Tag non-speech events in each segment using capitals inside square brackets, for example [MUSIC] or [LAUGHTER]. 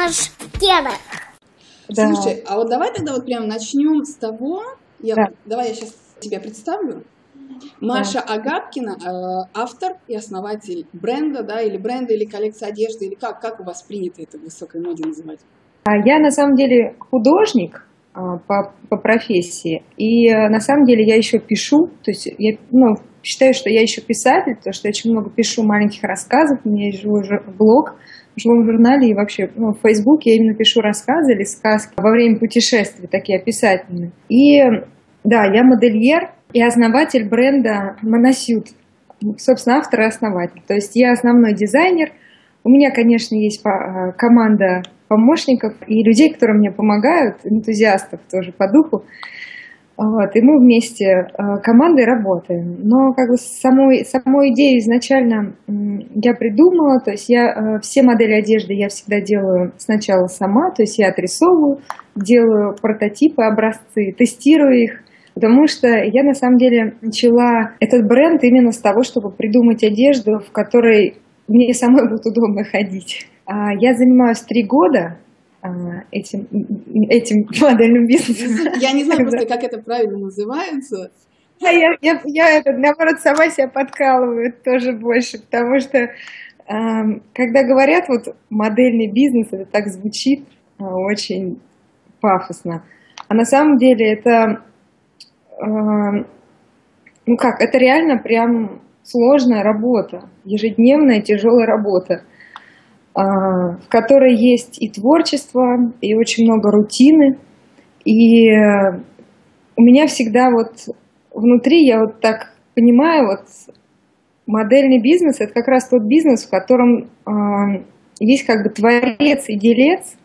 Мушкетах. Да. Слушай, а вот давай тогда вот прям начнем с того, я, Да. давай я сейчас тебя представлю. Маша Агапкина, э, автор и основатель бренда, да, или бренда, или коллекции одежды, или как, как у вас принято это в высокой моде называть? А Я на самом деле художник а, по, по профессии, и э, на самом деле я еще пишу, то есть я ну, считаю, что я еще писатель, потому что я очень много пишу маленьких рассказов, у меня есть жур- блог живом журнале и вообще ну, в Фейсбуке я именно пишу рассказы или сказки во время путешествий, такие описательные. И да, я модельер и основатель бренда Моносют, собственно, автор и основатель. То есть я основной дизайнер, у меня, конечно, есть э, команда помощников и людей, которые мне помогают, энтузиастов тоже по духу. Вот, и мы вместе э, командой работаем. Но как бы самой, саму идею изначально я придумала, то есть я э, все модели одежды я всегда делаю сначала сама, то есть я отрисовываю, делаю прототипы, образцы, тестирую их, Потому что я на самом деле начала этот бренд именно с того, чтобы придумать одежду, в которой мне самой будет удобно ходить. А Я занимаюсь три года этим, этим [LAUGHS] модельным бизнесом. Я не знаю [LAUGHS] Да. просто, как это правильно называется. А я, я, я это, наоборот, сама себя подкалываю тоже больше, потому что когда говорят вот модельный бизнес, это так звучит э, очень пафосно. А на самом деле это, ну как, это реально прям сложная работа, ежедневная тяжелая работа, в которой есть и творчество, и очень много рутины, и э, у меня всегда вот внутри я вот так понимаю, вот модельный бизнес это как раз тот бизнес, в котором э, есть как бы творец и делец,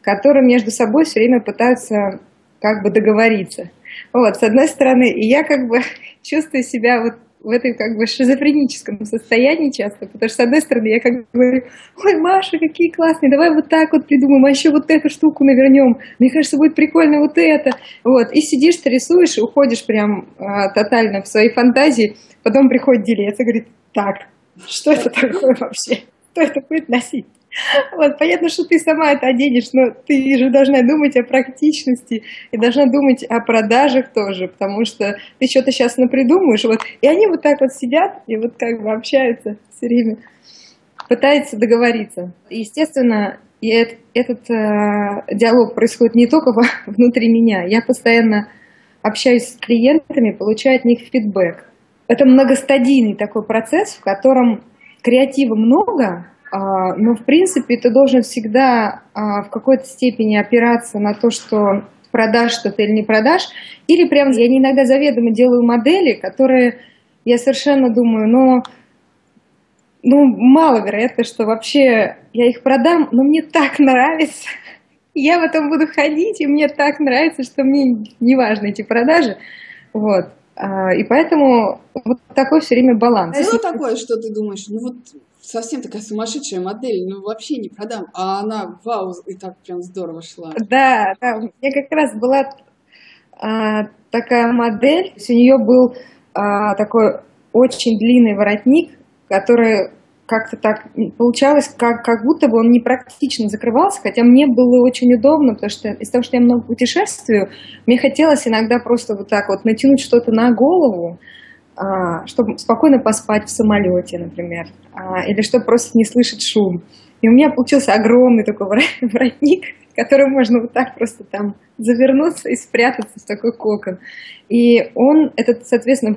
которые между собой все время пытаются как бы договориться. Вот, с одной стороны, и я как бы [LAUGHS] чувствую себя вот в этой как бы шизофреническом состоянии часто, потому что с одной стороны я как бы говорю, ой, Маша, какие классные, давай вот так вот придумаем, а еще вот эту штуку навернем, мне кажется, будет прикольно вот это, вот, и сидишь, ты рисуешь, уходишь прям а, тотально в свои фантазии, потом приходит делец и говорит, так, что это такое вообще, кто это будет носить? [LAUGHS] Вот, понятно, что ты сама это оденешь, но ты же должна думать о практичности и должна думать о продажах тоже, потому что ты что-то сейчас напридумаешь, вот, и они вот так вот сидят и вот как бы общаются все время, пытаются договориться. Естественно, и эт- этот э, диалог происходит не только [LAUGHS] внутри меня, я постоянно общаюсь с клиентами, получаю от них фидбэк. Это многостадийный такой процесс, в котором креатива много, но в принципе ты должен всегда а, в какой-то степени опираться на то, что продашь что-то или не продашь, или прям я иногда заведомо делаю модели, которые я совершенно думаю, ну, ну маловероятно, что вообще я их продам, но мне так нравится, я в этом буду ходить, и мне так нравится, что мне не важны эти продажи, вот. А, И поэтому вот такой все время баланс. Было такое, что ты думаешь, ну вот совсем такая сумасшедшая модель, ну вообще не продам, а она, вау, и так прям здорово шла. Да, да, у меня как раз была а, такая модель, то есть у нее был а, такой очень длинный воротник, который как-то так получалось, как, как будто бы он непрактично закрывался, хотя мне было очень удобно, потому что из-за того, что я много путешествую, мне хотелось иногда просто вот так вот натянуть что-то на голову, чтобы спокойно поспать в самолете, например, а, или чтобы просто не слышать шум. И у меня получился огромный такой вор- [LAUGHS] воротник, который можно вот так просто там завернуться и спрятаться в такой кокон. И он, этот, соответственно,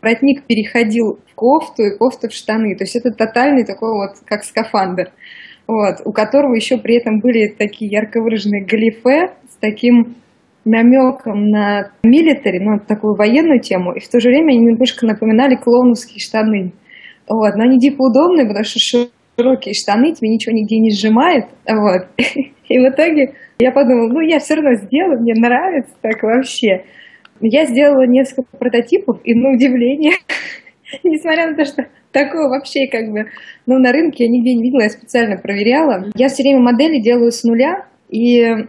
воротник переходил в кофту и кофту в штаны. То есть это тотальный такой вот, как скафандр. Вот, у которого еще при этом были такие ярко выраженные галифе с таким намеком на милитари, ну, такую военную тему, и в то же время они немножко напоминали клоуновские штаны. Вот, но они дико удобные, потому что широкие штаны, тебе ничего нигде не сжимает, вот. [LAUGHS] И в итоге я подумала, ну, я все равно сделаю, мне нравится так вообще. Я сделала несколько прототипов, и на удивление, [LAUGHS] несмотря на то, что такого вообще как бы, ну, на рынке я нигде не видела, я специально проверяла. Я все время модели делаю с нуля, и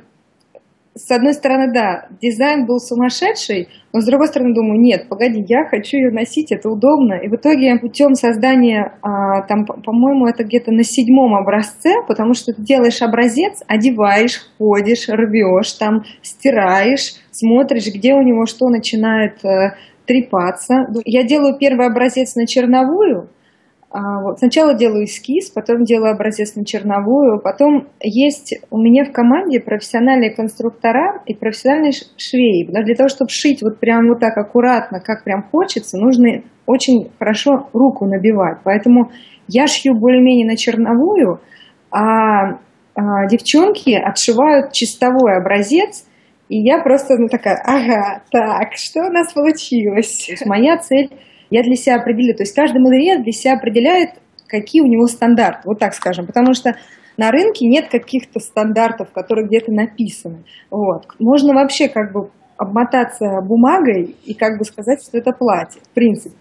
с одной стороны, да, дизайн был сумасшедший, но с другой стороны думаю, нет, погоди, я хочу ее носить, это удобно. И в итоге путем создания, а, там, по-моему, это где-то на седьмом образце, потому что ты делаешь образец, одеваешь, ходишь, рвешь, там, стираешь, смотришь, где у него что начинает э, трепаться. Я делаю первый образец на черновую, вот. Сначала делаю эскиз, потом делаю образец на черновую, потом есть у меня в команде профессиональные конструктора и профессиональные швеи. Но для того, чтобы шить вот прям вот так аккуратно, как прям хочется, нужно очень хорошо руку набивать. Поэтому я шью более-менее на черновую, а, а девчонки отшивают чистовой образец, и я просто ну, такая, ага, так, что у нас получилось? То есть моя цель я для себя определю. То есть каждый модельер для себя определяет, какие у него стандарты, вот так скажем. Потому что на рынке нет каких-то стандартов, которые где-то написаны. Вот. Можно вообще как бы обмотаться бумагой и как бы сказать, что это платье, в принципе.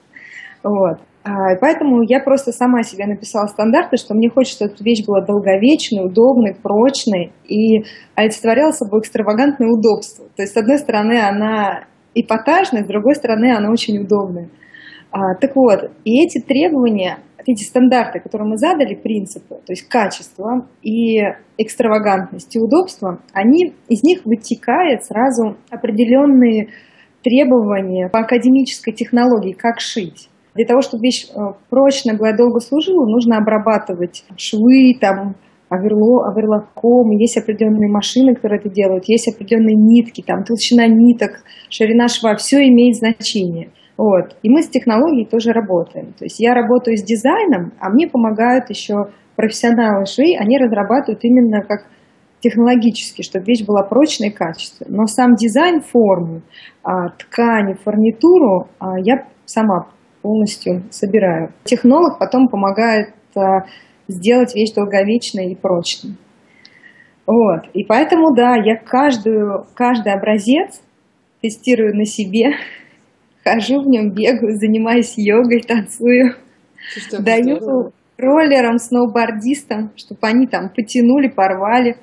Вот. А, поэтому я просто сама себе написала стандарты, что мне хочется, чтобы эта вещь была долговечной, удобной, прочной и олицетворяла собой экстравагантное удобство. То есть, с одной стороны, она эпатажная, с другой стороны, она очень удобная. А, так вот, и эти требования, эти стандарты, которые мы задали, принципы, то есть качество и экстравагантность и удобство, они, из них вытекает сразу определенные требования по академической технологии, как шить. Для того, чтобы вещь э, прочная была и долго служила, нужно обрабатывать швы, там, оверло, оверлоком, есть определенные машины, которые это делают, есть определенные нитки, там, толщина ниток, ширина шва, все имеет значение – вот. И мы с технологией тоже работаем. То есть я работаю с дизайном, а мне помогают еще профессионалы швей, они разрабатывают именно как технологически, чтобы вещь была прочной и качественной. Но сам дизайн, форму, а, ткани, фурнитуру а, я сама полностью собираю. Технолог потом помогает а, сделать вещь долговечной и прочной. Вот. И поэтому, да, я каждую, каждый образец тестирую на себе, хожу в нем, бегаю, занимаюсь йогой, танцую, даю роллерам, сноубордистам, чтобы они там потянули, порвали.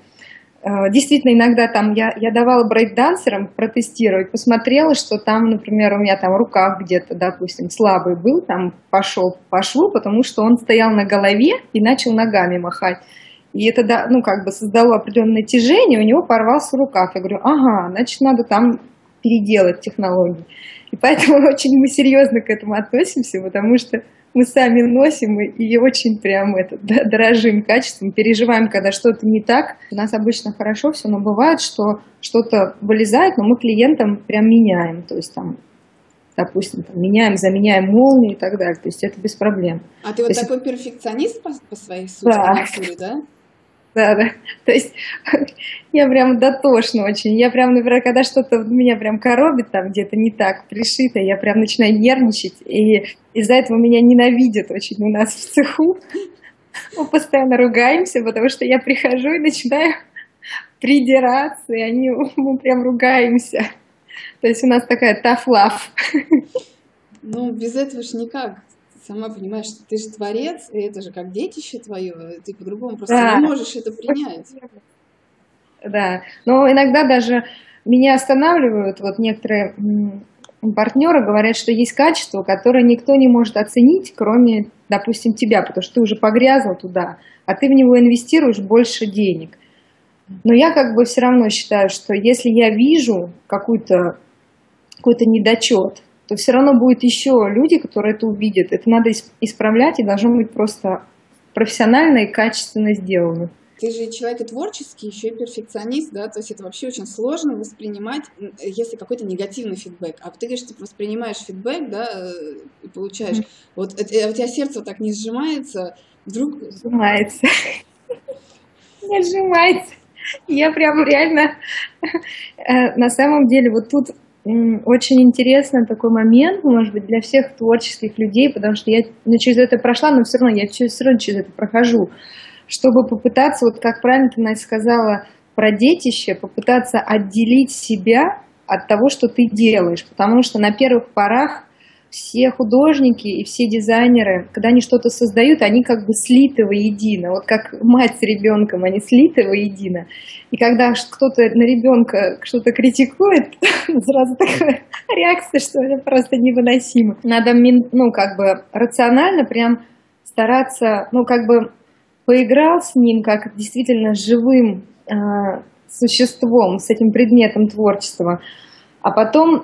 Э, действительно, иногда там я, я давала брейк-дансерам протестировать, посмотрела, что там, например, у меня там рукав где-то, допустим, слабый был, там пошел по шву, потому что он стоял на голове и начал ногами махать. И это, да, ну, как бы создало определенное тяжение, у него порвался рукав. Я говорю, ага, значит, надо там переделать технологии. И поэтому [LAUGHS] очень мы серьезно к этому относимся, потому что мы сами носим и очень прям это, дорожим качеством, переживаем, когда что-то не так. У нас обычно хорошо все, но бывает, что что-то вылезает, но мы клиентам прям меняем. То есть там допустим, там, меняем, заменяем молнии и так далее. То есть это без проблем. А ты вот есть... такой перфекционист по, по своей сути, да. да? Да, да. [LAUGHS] То есть [LAUGHS] я прям дотошно очень. Я прям, например, когда что-то меня прям коробит там где-то не так пришито, я прям начинаю нервничать. И из-за этого меня ненавидят очень у нас [LAUGHS] в цеху. Мы постоянно ругаемся, потому что я прихожу и начинаю придираться, и они, мы прям ругаемся. То есть у нас такая tough love. Ну, без этого же никак сама понимаешь, что ты же творец, и это же как детище твое, ты по-другому просто да. не можешь это принять. Да, но иногда даже меня останавливают вот некоторые партнеры говорят, что есть качество, которое никто не может оценить, кроме, допустим, тебя, потому что ты уже погрязал туда, а ты в него инвестируешь больше денег. Но я как бы все равно считаю, что если я вижу какой-то какой-то недочет, то все равно будет еще люди, которые это увидят. Это надо исправлять и должно быть просто профессионально и качественно сделано. Ты же человек и творческий, еще и перфекционист, да, то есть это вообще очень сложно воспринимать, если какой-то негативный фидбэк. А ты говоришь, ты воспринимаешь фидбэк, да, э, и получаешь. Mm. Вот э, у тебя сердце так не сжимается, вдруг... Сжимается. [LAUGHS] Не сжимается. Я прям реально, [LAUGHS] э, на самом деле, вот тут очень интересный такой момент, может быть, для всех творческих людей, потому что я ну, через это прошла, но все равно я все равно через это прохожу, чтобы попытаться, вот как правильно ты, Настя, сказала про детище, попытаться отделить себя от того, что ты делаешь, потому что на первых порах все художники и все дизайнеры, когда они что-то создают, они как бы слиты воедино. Вот как мать с ребенком, они слиты воедино. И когда кто-то на ребенка что-то критикует, [LAUGHS] сразу такая реакция, что это просто невыносимо. Надо, ну, как бы рационально прям стараться, ну, как бы поиграл с ним как действительно живым э, существом, с этим предметом творчества, а потом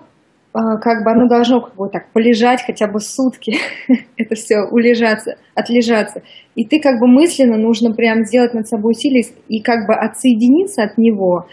как бы оно должно как бы так полежать хотя бы сутки, [LAUGHS] это все улежаться, отлежаться. И ты как бы мысленно нужно прям сделать над собой усилие и как бы отсоединиться от него,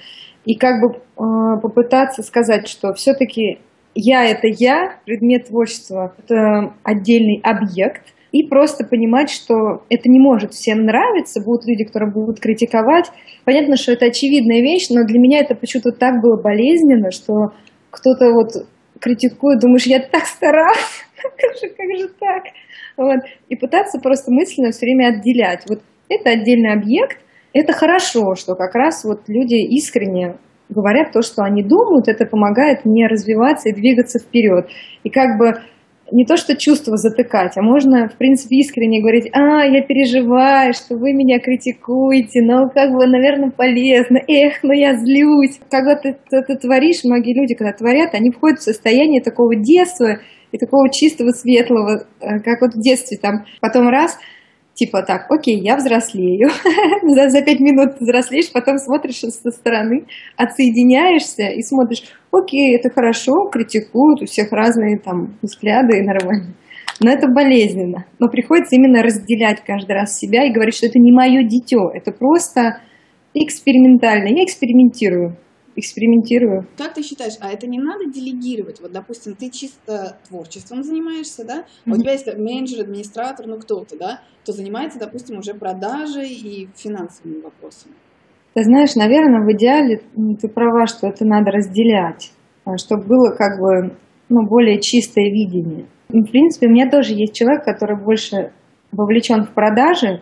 и как бы э, попытаться сказать, что все-таки я это я, предмет творчества это отдельный объект, и просто понимать, что это не может всем нравиться, будут люди, которые будут критиковать. Понятно, что это очевидная вещь, но для меня это почему-то так было болезненно, что кто-то вот критикуют, думаешь, я так старалась, [LAUGHS] как же, как же так? Вот. И пытаться просто мысленно все время отделять. Вот это отдельный объект, это хорошо, что как раз вот люди искренне говорят то, что они думают, это помогает мне развиваться и двигаться вперед. И как бы не то что чувство затыкать, а можно, в принципе, искренне говорить, а, я переживаю, что вы меня критикуете, но как бы, наверное, полезно, эх, но я злюсь. Когда ты это творишь, многие люди, когда творят, они входят в состояние такого детства и такого чистого, светлого, э, как вот в детстве, там, потом раз – типа так, окей, я взрослею, [LAUGHS] за, за пять минут взрослеешь, потом смотришь со стороны, отсоединяешься и смотришь, окей, это хорошо, критикуют, у всех разные там взгляды нормально. Но это болезненно. Но приходится именно разделять каждый раз себя и говорить, что это не мое дитё, это просто экспериментально. Я экспериментирую экспериментирую. Как ты считаешь, а это не надо делегировать? Вот, допустим, ты чисто творчеством занимаешься, да? А у тебя есть менеджер, администратор, ну кто-то, да? Кто занимается, допустим, уже продажей и финансовыми вопросами. Ты знаешь, наверное, в идеале ты права, что это надо разделять, а, чтобы было как бы ну, более чистое видение. В принципе, у меня тоже есть человек, который больше вовлечен в продажи,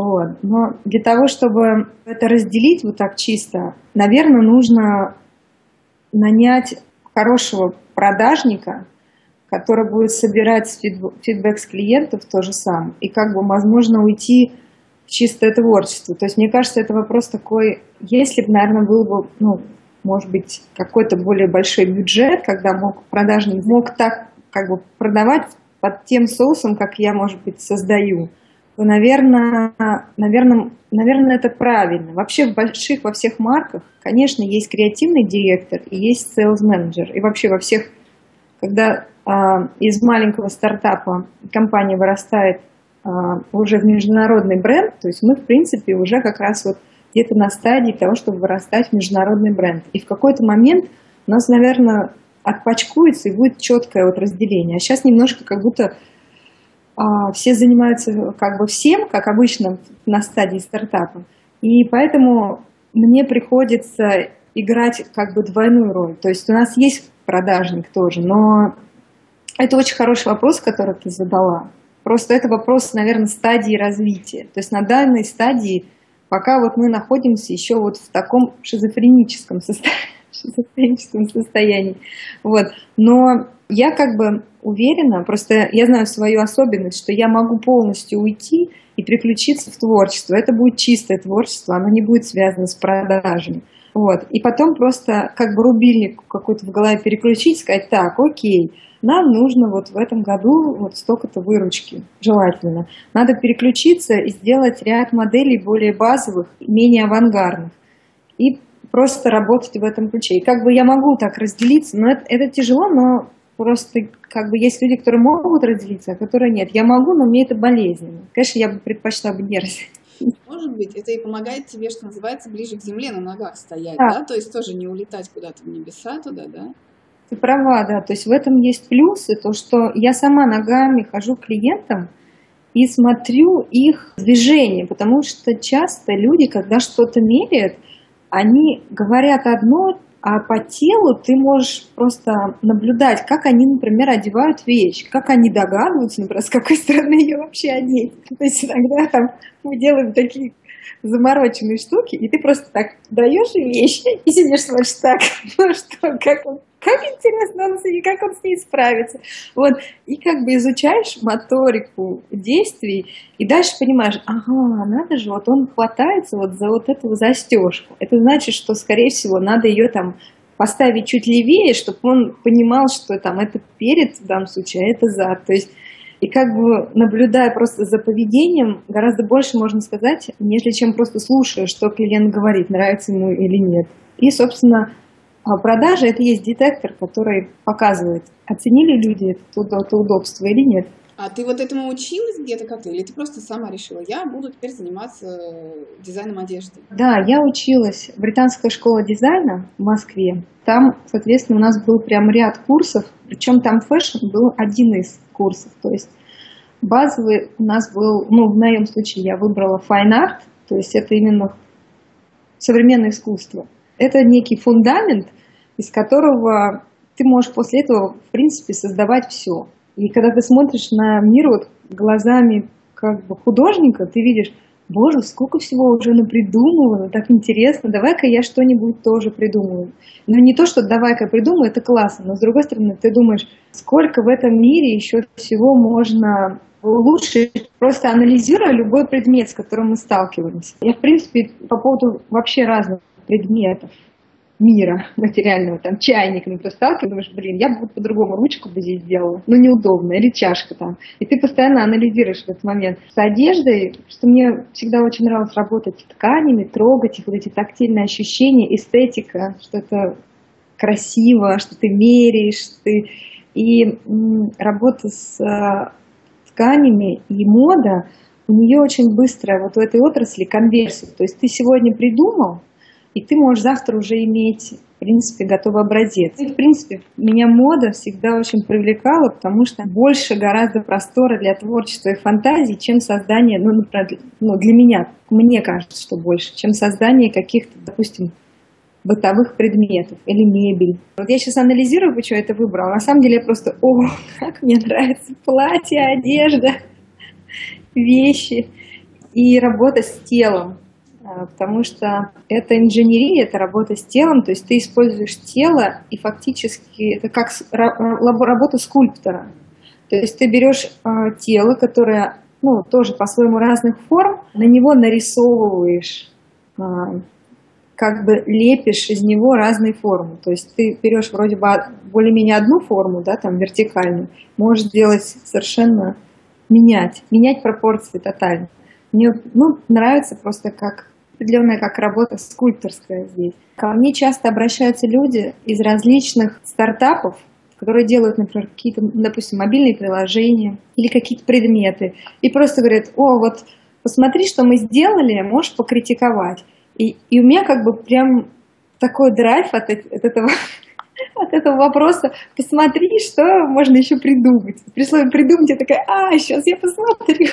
вот. Но для того, чтобы это разделить вот так чисто, наверное, нужно нанять хорошего продажника, который будет собирать фидбэк с клиентов то же самое, и как бы, возможно, уйти в чистое творчество. То есть, мне кажется, это вопрос такой, если бы, наверное, был бы, ну, может быть, какой-то более большой бюджет, когда мог продажник мог так как бы продавать под тем соусом, как я, может быть, создаю, то, наверное, наверное, наверное, это правильно. Вообще в больших, во всех марках, конечно, есть креативный директор и есть sales менеджер. И вообще во всех, когда а, из маленького стартапа компания вырастает а, уже в международный бренд, то есть мы, в принципе, уже как раз вот где-то на стадии того, чтобы вырастать в международный бренд. И в какой-то момент у нас, наверное, отпачкуется и будет четкое вот разделение. А сейчас немножко как будто все занимаются как бы всем, как обычно на стадии стартапа. И поэтому мне приходится играть как бы двойную роль. То есть у нас есть продажник тоже, но это очень хороший вопрос, который ты задала. Просто это вопрос, наверное, стадии развития. То есть на данной стадии, пока вот мы находимся еще вот в таком шизофреническом состоянии, [LAUGHS] шизофреническом состоянии. Вот. Но я как бы уверена, просто я знаю свою особенность, что я могу полностью уйти и переключиться в творчество. Это будет чистое творчество, оно не будет связано с продажами. Вот. И потом просто как бы рубильник какой-то в голове переключить, сказать, так, окей, нам нужно вот в этом году вот столько-то выручки, желательно. Надо переключиться и сделать ряд моделей более базовых, менее авангардных. И просто работать в этом ключе. И как бы я могу так разделиться, но это, это тяжело, но Просто как бы есть люди, которые могут разделиться, а которые нет. Я могу, но мне это болезненно. Конечно, я бы предпочла бы не. Может быть, это и помогает тебе, что называется, ближе к земле на ногах стоять, да? да? То есть тоже не улетать куда-то в небеса туда, да? Ты права, да. То есть в этом есть плюсы, то, что я сама ногами хожу к клиентам и смотрю их движение, потому что часто люди, когда что-то меряют, они говорят одно, а по телу ты можешь просто наблюдать, как они, например, одевают вещь, как они догадываются, например, с какой [LAUGHS] стороны ее вообще одеть. То есть иногда там мы делаем такие замороченные штуки, и ты просто так даешь вещь и сидишь смотришь так, [LAUGHS] ну что, как он как интересно он ней, как он с ней справится. Вот. И как бы изучаешь моторику действий, и дальше понимаешь, ага, надо же, вот он хватается вот за вот эту застежку. Это значит, что, скорее всего, надо ее там поставить чуть левее, чтобы он понимал, что там это перед в данном случае, а это зад. То есть и как бы наблюдая просто за поведением, гораздо больше можно сказать, нежели чем просто слушая, что клиент говорит, нравится ему или нет. И, собственно, а продажа – это есть детектор, который показывает, оценили люди это, это удобство или нет. А ты вот этому училась где-то как-то, или ты просто сама решила, я буду теперь заниматься дизайном одежды? Да, я училась в британской школе дизайна в Москве. Там, соответственно, у нас был прям ряд курсов, причем там fashion был один из курсов. То есть базовый у нас был, ну, в моем случае я выбрала fine art, то есть это именно современное искусство. Это некий фундамент, из которого ты можешь после этого, в принципе, создавать все. И когда ты смотришь на мир вот глазами как бы художника, ты видишь, боже, сколько всего уже напридумывала, так интересно, давай-ка я что-нибудь тоже придумаю. Но не то, что давай-ка придумаю, это классно, но с другой стороны, ты думаешь, сколько в этом мире еще всего можно улучшить, просто анализируя любой предмет, с которым мы сталкиваемся. Я, в принципе, по поводу вообще разных предметов, мира материального, там, чайник, ну, ты думаешь, блин, я бы вот по-другому ручку бы здесь сделала, ну, неудобно, или чашка там. И ты постоянно анализируешь этот момент. С одеждой, что мне всегда очень нравилось работать с тканями, трогать их, вот эти тактильные ощущения, эстетика, что это красиво, что ты меряешь, ты... И м, работа с э, тканями и мода, у нее очень быстрая вот в этой отрасли конверсия. То есть ты сегодня придумал, и ты можешь завтра уже иметь, в принципе, готовый образец. И, в принципе, меня мода всегда очень привлекала, потому что больше гораздо простора для творчества и фантазии, чем создание, ну, например, ну, для меня, мне кажется, что больше, чем создание каких-то, допустим, бытовых предметов или мебель. Вот я сейчас анализирую, почему я это выбрала. На самом деле я просто, о, как мне нравится платье, одежда, [LAUGHS] вещи и работа с телом. А, потому что это инженерия, это работа с телом, то есть ты используешь тело, и фактически это как работа скульптора. То есть ты берешь а, тело, которое ну, тоже по-своему разных форм, на него нарисовываешь, как бы лепишь из него разные формы. То есть ты берешь вроде бы более-менее одну форму, да, там вертикальную, можешь сделать совершенно менять, менять пропорции тотально. Мне ну, нравится просто как определенная как работа скульпторская здесь. Ко мне часто обращаются люди из различных стартапов, которые делают, например, какие-то, допустим, мобильные приложения или какие-то предметы, и просто говорят, о, вот посмотри, что мы сделали, можешь покритиковать. И, и у меня как бы прям такой драйв от, от этого [LAUGHS] от этого вопроса, посмотри, что можно еще придумать. При слове придумать я такая, а, сейчас я посмотрю.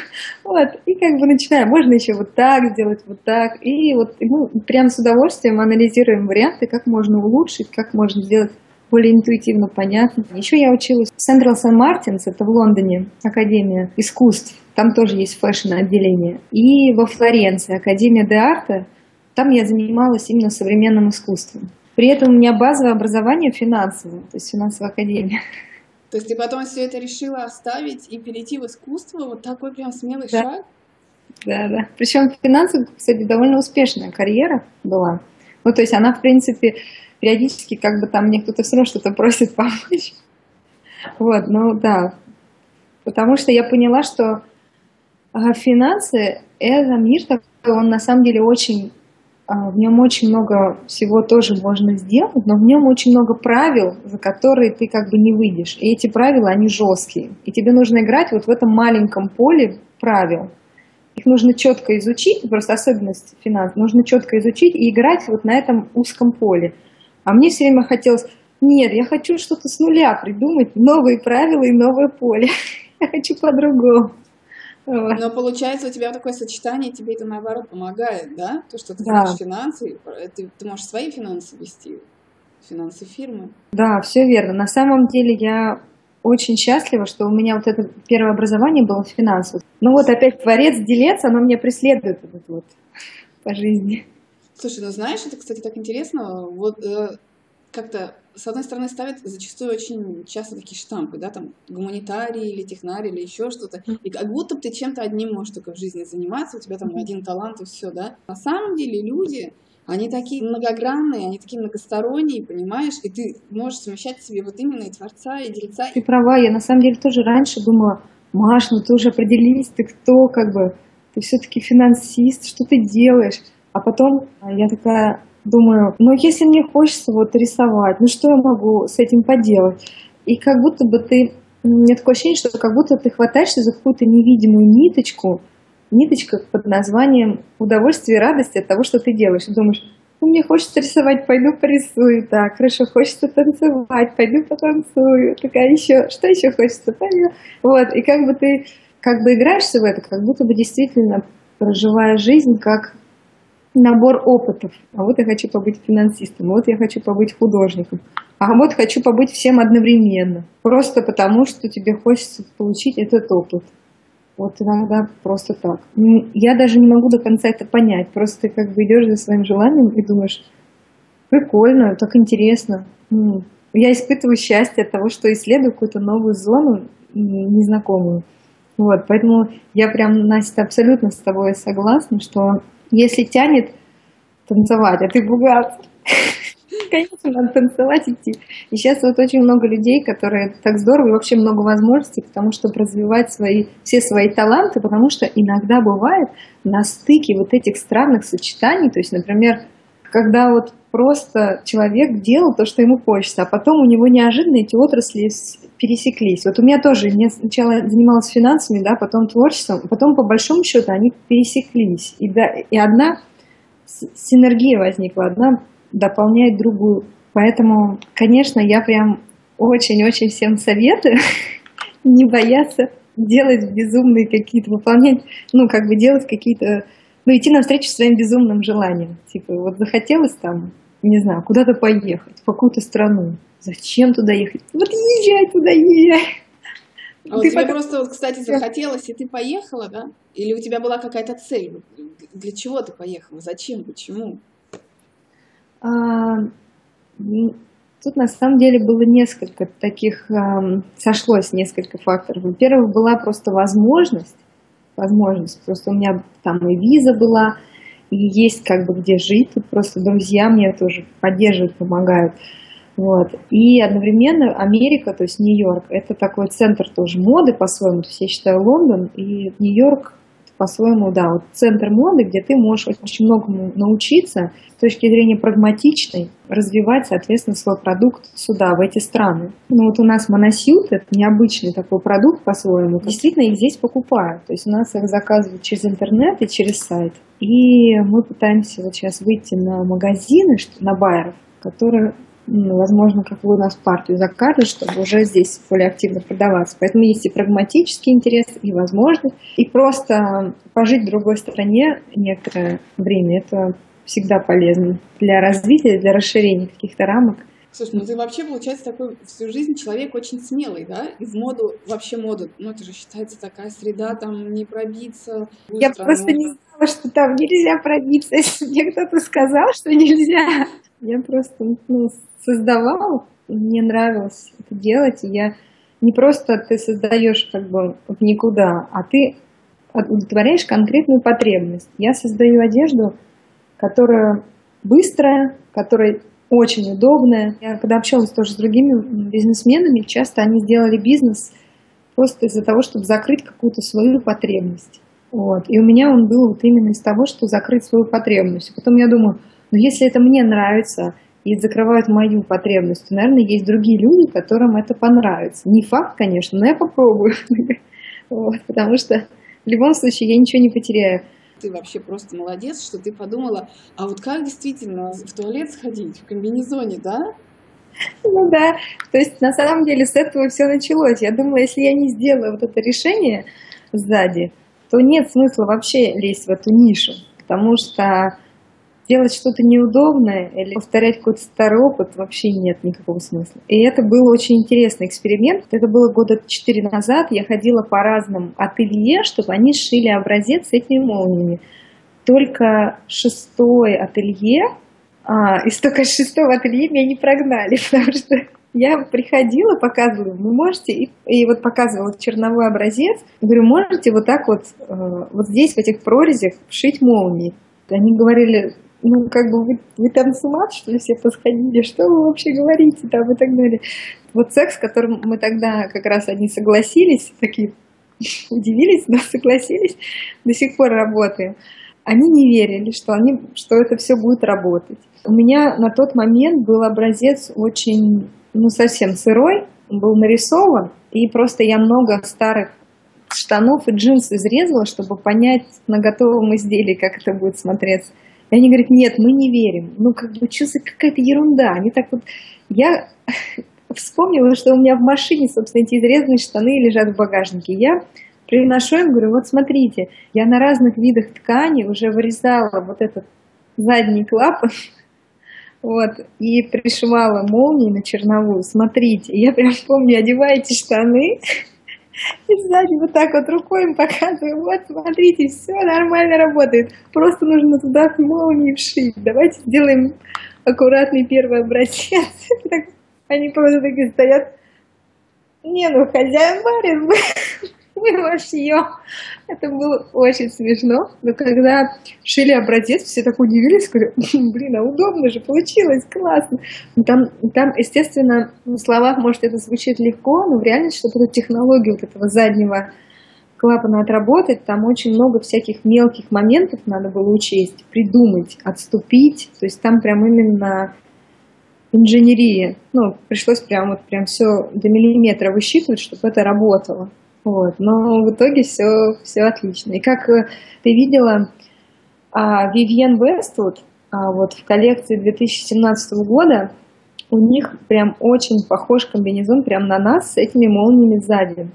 Вот, и как бы начинаю, можно еще вот так сделать, вот так. И вот ну, прям с удовольствием анализируем варианты, как можно улучшить, как можно сделать более интуитивно понятно. Еще я училась в Central St. Martins, это в Лондоне, Академия искусств. Там тоже есть фэшн-отделение. И во Флоренции, Академия де Арта, там я занималась именно современным искусством. При этом у меня базовое образование финансовое, то есть финансовая академия. То есть ты потом все это решила оставить и перейти в искусство? Вот такой прям смелый да. шаг? Да, да. Причем финансовая, кстати, довольно успешная карьера была. Ну, то есть она, в принципе, периодически как бы там мне кто-то все равно что-то просит [LAUGHS] помочь. Вот, ну да. Потому что я поняла, что финансы – это мир такой, он на самом деле очень а, в нем очень много всего тоже можно сделать, но в нем очень много правил, за которые ты как бы не выйдешь. И эти правила, они жесткие. И тебе нужно играть вот в этом маленьком поле правил. Их нужно четко изучить, просто особенность финансов, нужно четко изучить и играть вот на этом узком поле. А мне все время хотелось, нет, я хочу что-то с нуля придумать, новые правила и новое поле. [LAUGHS] Я хочу по-другому. Но получается, у тебя такое сочетание, тебе это наоборот помогает, да? То, что ты да. знаешь финансы, ты, ты можешь свои финансы вести, финансы фирмы. Да, все верно. На самом деле я очень счастлива, что у меня вот это первое образование было в финансах. Ну вот опять творец, делец, оно меня преследует вот, вот по жизни. Слушай, ну знаешь, это, кстати, так интересно. Вот э, как-то, с одной стороны, ставят зачастую очень часто такие штампы, да, там, гуманитарий или технарий или еще что-то. И как будто бы ты чем-то одним можешь только в жизни заниматься, у тебя там один талант и все, да. На самом деле люди, они такие многогранные, они такие многосторонние, понимаешь? И ты можешь совмещать в себе вот именно и творца, и дельца. Ты права, я на самом деле тоже раньше думала, Маш, ну ты уже определились, ты кто, как бы, ты все-таки финансист, что ты делаешь? А потом я такая, думаю, ну если мне хочется вот рисовать, ну что я могу с этим поделать? И как будто бы ты, у меня такое ощущение, что как будто ты хватаешься за какую-то невидимую ниточку, ниточка под названием удовольствие и радость от того, что ты делаешь. И думаешь, ну, мне хочется рисовать, пойду порисую. Так, хорошо, хочется танцевать, пойду потанцую. Такая еще, что еще хочется, пойду. Вот, и как бы ты как бы играешься в это, как будто бы действительно проживая жизнь как набор опытов. А вот я хочу побыть финансистом, вот я хочу побыть художником, а вот хочу побыть всем одновременно. Просто потому, что тебе хочется получить этот опыт. Вот иногда просто так. Я даже не могу до конца это понять. Просто ты как бы идешь за своим желанием и думаешь, прикольно, так интересно. Я испытываю счастье от того, что исследую какую-то новую зону незнакомую. Вот, поэтому я прям, Настя, абсолютно с тобой согласна, что если тянет танцевать, а ты бухгалтер, [LAUGHS] конечно, надо танцевать идти. И сейчас вот очень много людей, которые так здорово, и вообще много возможностей к тому, чтобы развивать свои, все свои таланты, потому что иногда бывает на стыке вот этих странных сочетаний, то есть, например, когда вот просто человек делал то, что ему хочется, а потом у него неожиданно эти отрасли пересеклись. Вот у меня тоже, я сначала занималась финансами, да, потом творчеством, потом по большому счету они пересеклись. И, да, и одна синергия возникла, одна дополняет другую. Поэтому, конечно, я прям очень-очень всем советую [LAUGHS] не бояться делать безумные какие-то, выполнять, ну, как бы делать какие-то, ну, идти навстречу своим безумным желаниям. Типа, вот захотелось там, не знаю, куда-то поехать, в какую-то страну. Зачем туда ехать? Вот езжай туда, езжай. А вот тебе потом... просто, вот, кстати, захотелось, и ты поехала, да? Или у тебя была какая-то цель? Для чего ты поехала? Зачем? Почему? А, тут на самом деле было несколько таких, сошлось несколько факторов. Во-первых, была просто возможность, возможность, просто у меня там и виза была, и есть как бы где жить, тут просто друзья мне тоже поддерживают, помогают. Вот. И одновременно Америка, то есть Нью-Йорк, это такой центр тоже моды по-своему. То есть я считаю Лондон и Нью-Йорк по-своему, да, вот центр моды, где ты можешь очень многому научиться с точки зрения прагматичной, развивать, соответственно, свой продукт сюда, в эти страны. Ну вот у нас моносьют, это необычный такой продукт по-своему. Действительно, их здесь покупают. То есть у нас их заказывают через интернет и через сайт. И мы пытаемся вот сейчас выйти на магазины, на байеров, которые возможно, как вы у нас партию закажут, чтобы уже здесь более активно продаваться. Поэтому есть и прагматический интерес, и возможность. И просто пожить в другой стране некоторое время, это всегда полезно для развития, для расширения каких-то рамок. Слушай, ну ты вообще, получается, такой всю жизнь человек очень смелый, да? И в моду, вообще моду, ну это же считается такая среда, там не пробиться. Я просто не знала, что там нельзя пробиться. [LAUGHS] Если мне кто-то сказал, что нельзя, я просто ну, создавал, мне нравилось это делать, и я не просто ты создаешь как бы в никуда, а ты удовлетворяешь конкретную потребность. Я создаю одежду, которая быстрая, которая очень удобная. Я когда общалась тоже с другими бизнесменами, часто они сделали бизнес просто из-за того, чтобы закрыть какую-то свою потребность. Вот. И у меня он был вот именно из того, что закрыть свою потребность. И потом я думаю, ну если это мне нравится, и закрывают мою потребность, то, наверное, есть другие люди, которым это понравится. Не факт, конечно, но я попробую. [LAUGHS] Потому что в любом случае я ничего не потеряю. Ты вообще просто молодец, что ты подумала, а вот как действительно в туалет сходить в комбинезоне, да? Ну да, то есть на самом деле с этого все началось. Я думала, если я не сделаю вот это решение сзади, то нет смысла вообще лезть в эту нишу, потому что делать что-то неудобное или повторять какой-то старый опыт вообще нет никакого смысла. И это был очень интересный эксперимент. Это было года четыре назад. Я ходила по разным ателье, чтобы они сшили образец с этими молниями. Только шестой ателье, а, и только [LAUGHS] шестого ателье меня не прогнали, [LAUGHS] потому что я приходила, показывала, вы можете, и, и вот показывала черновой образец, говорю, можете вот так вот, э, вот здесь, в этих прорезях, вшить молнии. Они говорили, ну, как бы вы, вы там с ума, что ли, все посходили, что вы вообще говорите там и так далее. Вот секс, с которым мы тогда как раз они согласились, такие [LAUGHS] удивились, но согласились, до сих пор работаем. Они не верили, что, они, что это все будет работать. У меня на тот момент был образец очень, ну, совсем сырой, был нарисован, и просто я много старых штанов и джинс изрезала, чтобы понять на готовом изделии, как это будет смотреться. И они говорят, нет, мы не верим. Ну, как бы, за какая-то ерунда. Они так вот... Я [LAUGHS] вспомнила, что у меня в машине, собственно, эти изрезанные штаны лежат в багажнике. Я приношу им, говорю, вот смотрите, я на разных видах ткани уже вырезала вот этот задний клапан, [LAUGHS] вот, и пришивала молнии на черновую. Смотрите, я прям помню, одеваете штаны, [LAUGHS] и сзади вот так вот рукой им показываю, вот, смотрите, все нормально работает. Просто нужно туда молнии вшить. Давайте сделаем аккуратный первый образец. [LAUGHS] Они просто такие стоят. Не, ну хозяин барин, [LAUGHS] мы вошьем. Это было очень смешно. Но когда шили образец, все так удивились, сказали, блин, а удобно же, получилось, классно. Там, там, естественно, в словах, может, это звучит легко, но в реальности, чтобы эту технологию вот этого заднего клапана отработать, там очень много всяких мелких моментов надо было учесть, придумать, отступить. То есть там прям именно инженерия. Ну, пришлось прям вот прям все до миллиметра высчитывать, чтобы это работало. Вот. Но в итоге все, все отлично. И как э, ты видела, Вивьен Вествуд вот в коллекции 2017 года у них прям очень похож комбинезон прям на нас с этими молниями сзади.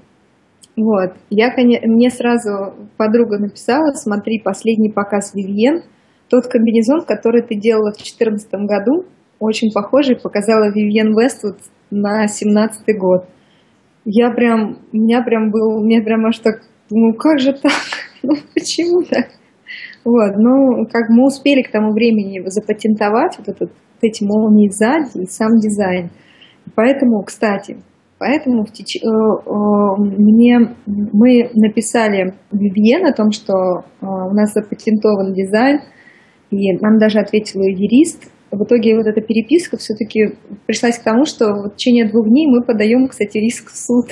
Вот. Я, мне сразу подруга написала, смотри, последний показ Вивьен, тот комбинезон, который ты делала в 2014 году, очень похожий, показала Вивьен Вествуд на 17 год я прям, у меня прям был, меня прям аж так, ну как же так, [LAUGHS] ну почему так? Вот, ну, как мы успели к тому времени запатентовать вот, этот, эти молнии сзади и сам дизайн. Поэтому, кстати, поэтому в теч... Э, э, мне мы написали Вивьен о том, что э, у нас запатентован дизайн, и нам даже ответил юрист, в итоге вот эта переписка все-таки пришлась к тому, что в течение двух дней мы подаем, кстати, риск в суд.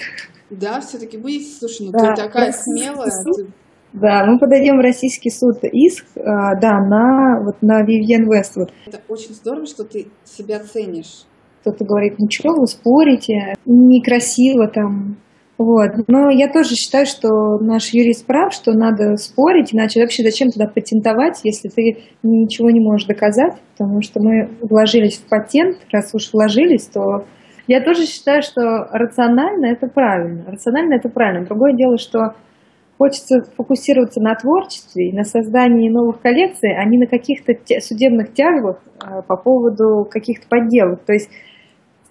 Да, все-таки будете, слушай, ну да, ты такая смелая. Суд, Да, мы подаем в российский суд иск, а, да, на вот на Вивьен Вествуд. Это очень здорово, что ты себя ценишь. Кто-то говорит, что вы спорите, некрасиво там, вот. Но я тоже считаю, что наш юрист прав, что надо спорить, иначе вообще зачем тогда патентовать, если ты ничего не можешь доказать, потому что мы вложились в патент, раз уж вложились, то я тоже считаю, что рационально это правильно. Рационально это правильно. Другое дело, что хочется фокусироваться на творчестве и на создании новых коллекций, а не на каких-то судебных тяжбах а, по поводу каких-то подделок. То есть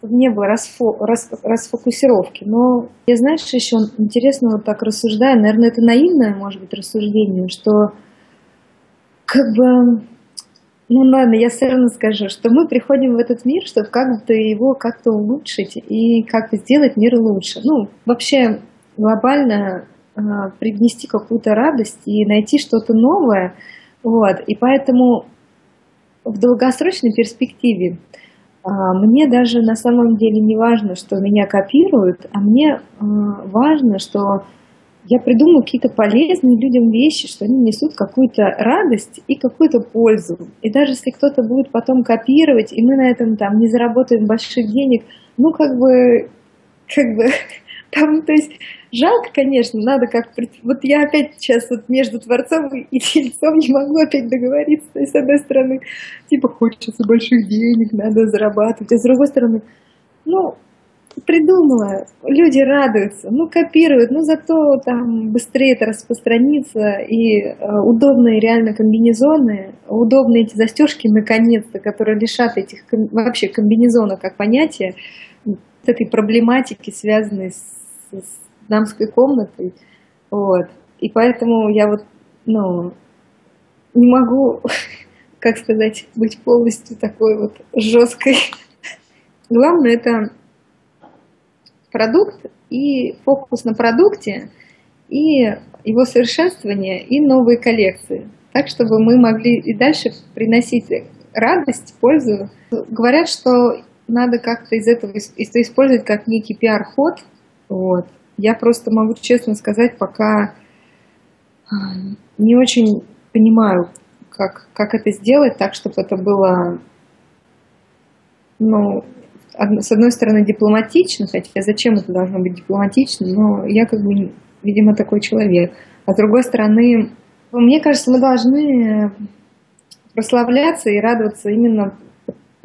не было расфо, рас, расфокусировки. Но я, знаешь, еще интересно вот так рассуждаю, наверное, это наивное, может быть, рассуждение, что как бы, ну ладно, я все равно скажу, что мы приходим в этот мир, чтобы как-то его как-то улучшить и как-то сделать мир лучше. Ну, вообще глобально э, привнести какую-то радость и найти что-то новое. Вот. И поэтому в долгосрочной перспективе а, мне даже на самом деле не важно, что меня копируют, а мне а, важно, что я придумаю какие-то полезные людям вещи, что они несут какую-то радость и какую-то пользу. И даже если кто-то будет потом копировать, и мы на этом там не заработаем больших денег, ну как бы, как бы [LAUGHS] там, то есть жалко, конечно, надо как... Вот я опять сейчас вот между Творцом и Тельцом не могу опять договориться. То есть, с одной стороны, типа, хочется больших денег, надо зарабатывать, а с другой стороны, ну, придумала, люди радуются, ну, копируют, ну, зато там быстрее это распространится, и э, удобные реально комбинезоны, удобные эти застежки, наконец-то, которые лишат этих вообще комбинезонов как понятия, этой проблематики, связанной с, с дамской комнатой, вот, и поэтому я вот, ну, не могу, [LAUGHS] как сказать, быть полностью такой вот жесткой. [LAUGHS] Главное это продукт и фокус на продукте, и его совершенствование, и новые коллекции. Так, чтобы мы могли и дальше приносить радость, пользу. Говорят, что надо как-то из этого использовать как некий пиар-ход. Вот. Я просто могу честно сказать, пока а, не очень понимаю, как, как это сделать так, чтобы это было ну, с одной стороны, дипломатично, хотя зачем это должно быть дипломатично, но я как бы, видимо, такой человек. А с другой стороны, мне кажется, мы должны прославляться и радоваться именно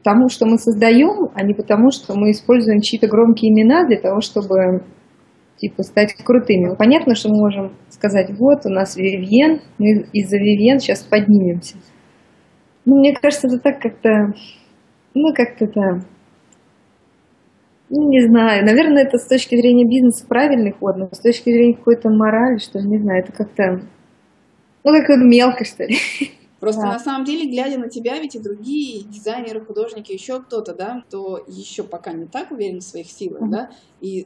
тому, что мы создаем, а не потому, что мы используем чьи-то громкие имена для того, чтобы типа стать крутыми. Понятно, что мы можем сказать, вот у нас Вивьен, мы из-за Вивьен сейчас поднимемся. Ну, мне кажется, это так как-то, ну, как-то это ну, не знаю. Наверное, это с точки зрения бизнеса правильный ход, но с точки зрения какой-то морали, что ли, не знаю, это как-то, ну, как-то мелко, что ли. Просто да. на самом деле, глядя на тебя, ведь и другие дизайнеры, художники, еще кто-то, да, кто еще пока не так уверен в своих силах, uh-huh. да, и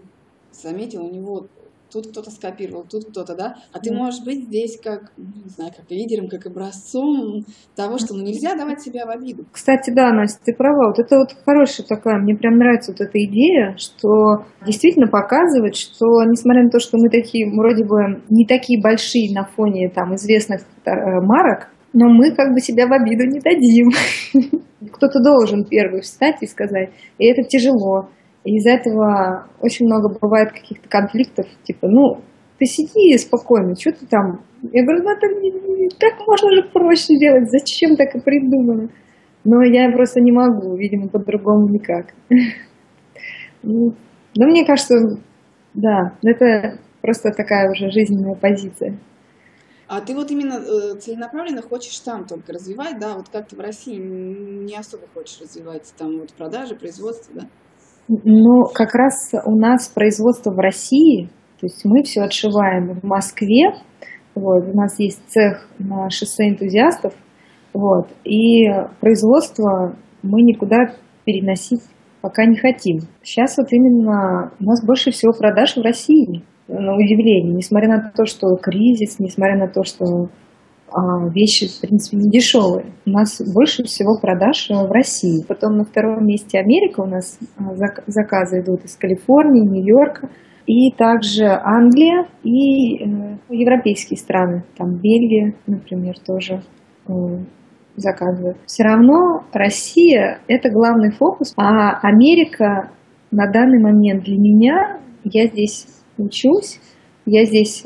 заметил у него тут кто-то скопировал, тут кто-то, да, а ты можешь быть здесь как, ну, не знаю, как лидером, как образцом того, что ну, нельзя давать себя в обиду. Кстати, да, Настя, ты права, вот это вот хорошая такая, мне прям нравится вот эта идея, что действительно показывать, что несмотря на то, что мы такие, вроде бы не такие большие на фоне там известных э, марок, но мы как бы себя в обиду не дадим. [LAUGHS] Кто-то должен первый встать и сказать, и это тяжело, из-за этого очень много бывает каких-то конфликтов, типа, ну, ты сиди спокойно, что ты там? Я говорю, ну, это так можно же проще делать, зачем так и придумано? Но я просто не могу, видимо, по-другому никак. [LAUGHS] Ну, мне кажется, да, это просто такая уже жизненная позиция. А ты вот именно э, целенаправленно хочешь там только развивать, да, вот как ты в России не особо хочешь развивать там вот продажи, производство, да? Ну, как раз у нас производство в России, то есть мы все отшиваем в Москве, вот, у нас есть цех на шоссе энтузиастов, вот, и производство мы никуда переносить пока не хотим. Сейчас вот именно у нас больше всего продаж в России, на удивление, несмотря на то, что кризис, несмотря на то, что вещи, в принципе, не дешевые. У нас больше всего продаж э, в России. Потом на втором месте Америка у нас а, заказы идут из Калифорнии, Нью-Йорка. И также Англия и э, европейские страны, там Бельгия, например, тоже э, заказывают. Все равно Россия – это главный фокус, а Америка на данный момент для меня, я здесь учусь, я здесь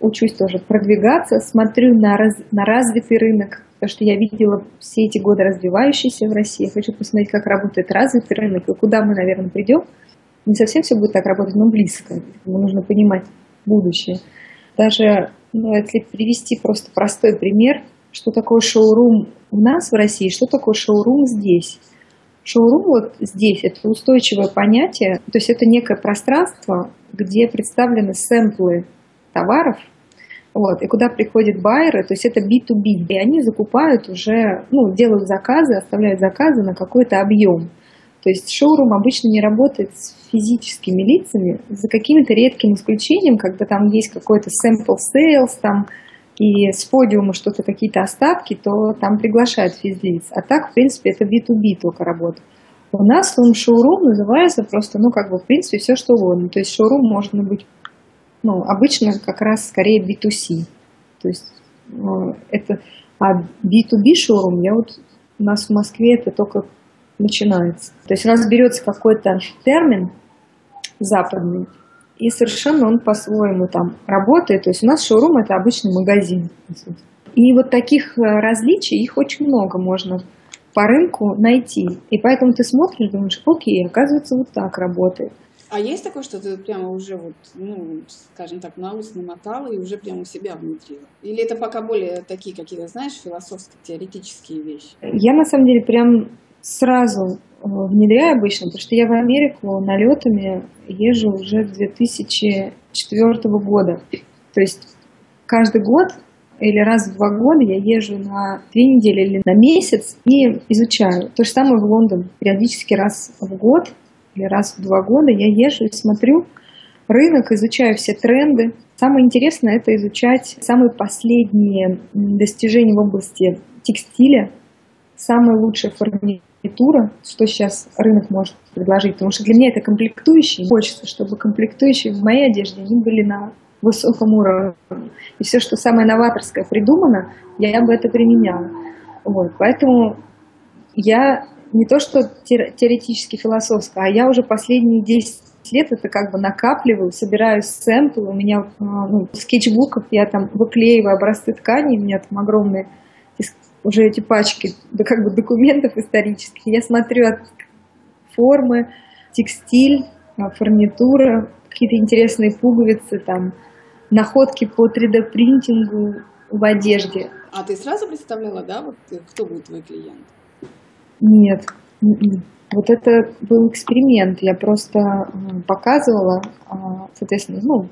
учусь тоже продвигаться, смотрю на, раз, на развитый рынок, потому что я видела все эти годы развивающийся в России. Хочу посмотреть, как работает развитый рынок и куда мы, наверное, придем. Не совсем все будет так работать, но близко. Нужно понимать будущее. Даже ну, если привести просто простой пример, что такое шоурум у нас в России, что такое шоурум здесь. Шоурум вот здесь – это устойчивое понятие, то есть это некое пространство, где представлены сэмплы товаров, вот, и куда приходят байеры, то есть это B2B, и они закупают уже, ну, делают заказы, оставляют заказы на какой-то объем. То есть шоурум обычно не работает с физическими лицами, за каким-то редким исключением, когда там есть какой-то sample sales, там, и с подиума что-то, какие-то остатки, то там приглашают физлиц. А так, в принципе, это B2B только работа. У нас шоурум называется просто, ну, как бы, в принципе, все что угодно. То есть шоурум можно быть ну, обычно как раз скорее B2C. То есть э, это, а B2B шоурум, я вот у нас в Москве это только начинается. То есть у нас берется какой-то термин западный, и совершенно он по-своему там работает. То есть у нас шоурум это обычный магазин. И вот таких э, различий, их очень много можно по рынку найти. И поэтому ты смотришь, думаешь, окей, оказывается, вот так работает. А есть такое, что ты прямо уже вот, ну, скажем так, на ус намотала и уже прямо у себя внедрила? Или это пока более такие какие-то, знаешь, философско-теоретические вещи? Я на самом деле прям сразу э, внедряю обычно, потому что я в Америку налетами езжу уже с 2004 года. То есть каждый год или раз в два года я езжу на две недели или на месяц и изучаю. То же самое в Лондон. Периодически раз в год или раз в два года я езжу и смотрю рынок, изучаю все тренды. Самое интересное это изучать самые последние достижения в области текстиля, самая лучшая фурнитура, что сейчас рынок может предложить. Потому что для меня это комплектующие. Хочется, чтобы комплектующие в моей одежде они были на высоком уровне. И все, что самое новаторское придумано, я бы это применяла. Вот. Поэтому я не то что теоретически философская, а я уже последние 10 лет это как бы накапливаю, собираю сэмплы, у меня а, ну, скетчбуков, я там выклеиваю образцы ткани, у меня там огромные уже эти пачки да, как бы документов исторических. Я смотрю от формы, текстиль, а, фурнитура, какие-то интересные пуговицы, там, находки по 3D-принтингу в одежде. А ты сразу представляла, да, вот кто будет твой клиент? Нет. Вот это был эксперимент. Я просто показывала, а, соответственно, ну,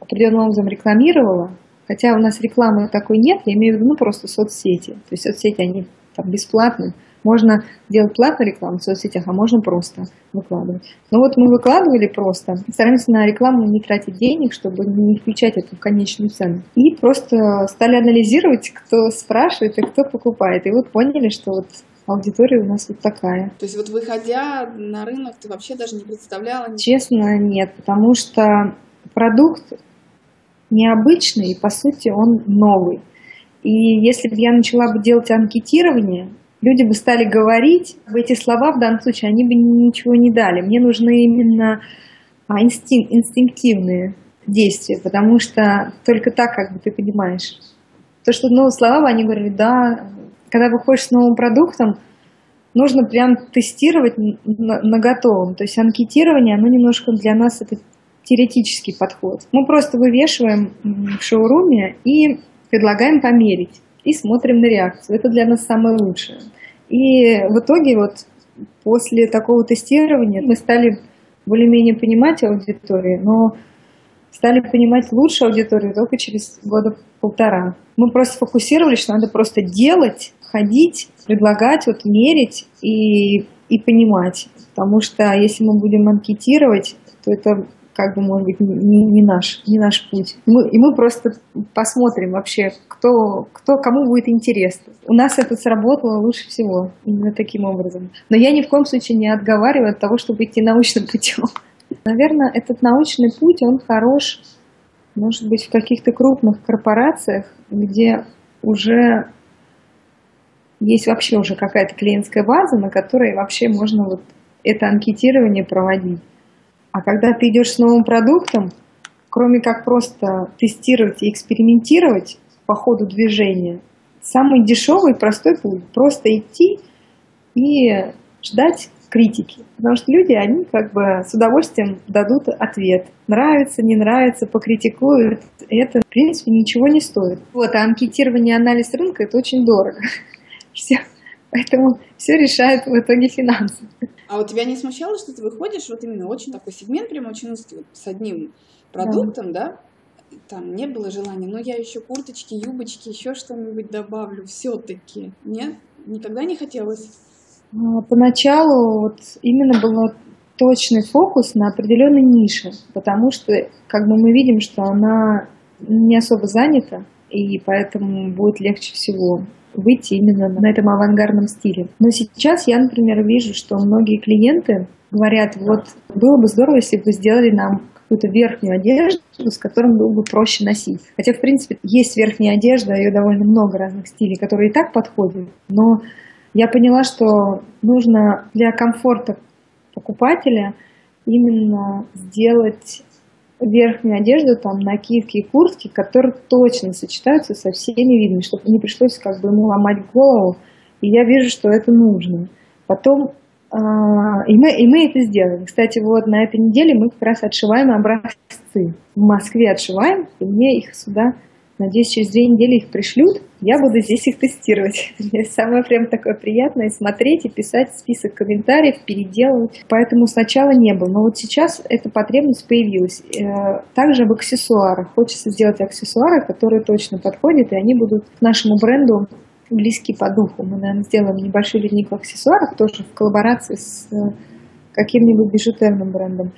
определенным образом рекламировала. Хотя у нас рекламы такой нет, я имею в виду ну, просто соцсети. То есть соцсети, они там бесплатные. Можно делать платную рекламу в соцсетях, а можно просто выкладывать. Но вот мы выкладывали просто, стараемся на рекламу не тратить денег, чтобы не включать эту в конечную цену. И просто стали анализировать, кто спрашивает и кто покупает. И вот поняли, что вот аудитория у нас вот такая. То есть вот выходя на рынок, ты вообще даже не представляла? Честно, нет, потому что продукт необычный, и по сути он новый. И если бы я начала бы делать анкетирование, люди бы стали говорить, эти слова в данном случае, они бы ничего не дали. Мне нужны именно а, инстинк, инстинктивные действия, потому что только так, как бы ты понимаешь. То, что ну, слова, они говорили, да, когда выходишь с новым продуктом, нужно прям тестировать на, на готовом. То есть анкетирование, оно немножко для нас это теоретический подход. Мы просто вывешиваем в шоуруме и предлагаем померить и смотрим на реакцию. Это для нас самое лучшее. И в итоге вот после такого тестирования мы стали более-менее понимать аудиторию, но стали понимать лучше аудиторию только через года полтора. Мы просто фокусировались, что надо просто делать, ходить, предлагать, вот мерить и, и понимать. Потому что если мы будем анкетировать, то это как бы, может быть, не, не, наш, не наш путь. Мы, и мы просто посмотрим вообще, кто, кто, кому будет интересно. У нас это сработало лучше всего, именно таким образом. Но я ни в коем случае не отговариваю от того, чтобы идти научным [LAUGHS] путем. Наверное, этот научный путь, он хорош, может быть, в каких-то крупных корпорациях, где уже есть вообще уже какая-то клиентская база, на которой вообще можно вот это анкетирование проводить. А когда ты идешь с новым продуктом, кроме как просто тестировать и экспериментировать по ходу движения, самый дешевый, простой путь – просто идти и ждать критики. Потому что люди, они как бы с удовольствием дадут ответ. Нравится, не нравится, покритикуют. Это, в принципе, ничего не стоит. Вот, а анкетирование анализ рынка – это очень дорого. Все. Поэтому все решает в итоге финансы. А у тебя не смущало, что ты выходишь вот именно очень такой сегмент, прям очень узкий, вот с одним продуктом, да. да? Там не было желания, но я еще курточки, юбочки, еще что-нибудь добавлю, все-таки. Нет? Никогда не хотелось? А, поначалу вот именно был точный фокус на определенной нише, потому что как бы мы видим, что она не особо занята, и поэтому будет легче всего выйти именно на этом авангардном стиле. Но сейчас я, например, вижу, что многие клиенты говорят, вот было бы здорово, если бы сделали нам какую-то верхнюю одежду, с которой было бы проще носить. Хотя, в принципе, есть верхняя одежда, ее довольно много разных стилей, которые и так подходят. Но я поняла, что нужно для комфорта покупателя именно сделать верхнюю одежду, там, накидки и куртки, которые точно сочетаются со всеми видами, чтобы не пришлось как бы ему ломать голову и я вижу, что это нужно. Потом а, и мы, и мы это сделаем. Кстати, вот на этой неделе мы как раз отшиваем образцы. В Москве отшиваем, и мне их сюда, надеюсь, через две недели их пришлют. Я буду здесь их тестировать. [LAUGHS] Самое прям такое приятное смотреть и писать список комментариев, переделывать. Поэтому сначала не было. Но вот сейчас эта потребность появилась. Э, также в аксессуарах. Хочется сделать аксессуары, которые точно подходят, и они будут к нашему бренду близкие по духу. Мы, наверное, сделаем небольшую линейку аксессуаров, тоже в коллаборации с э, каким-нибудь бижутерным брендом.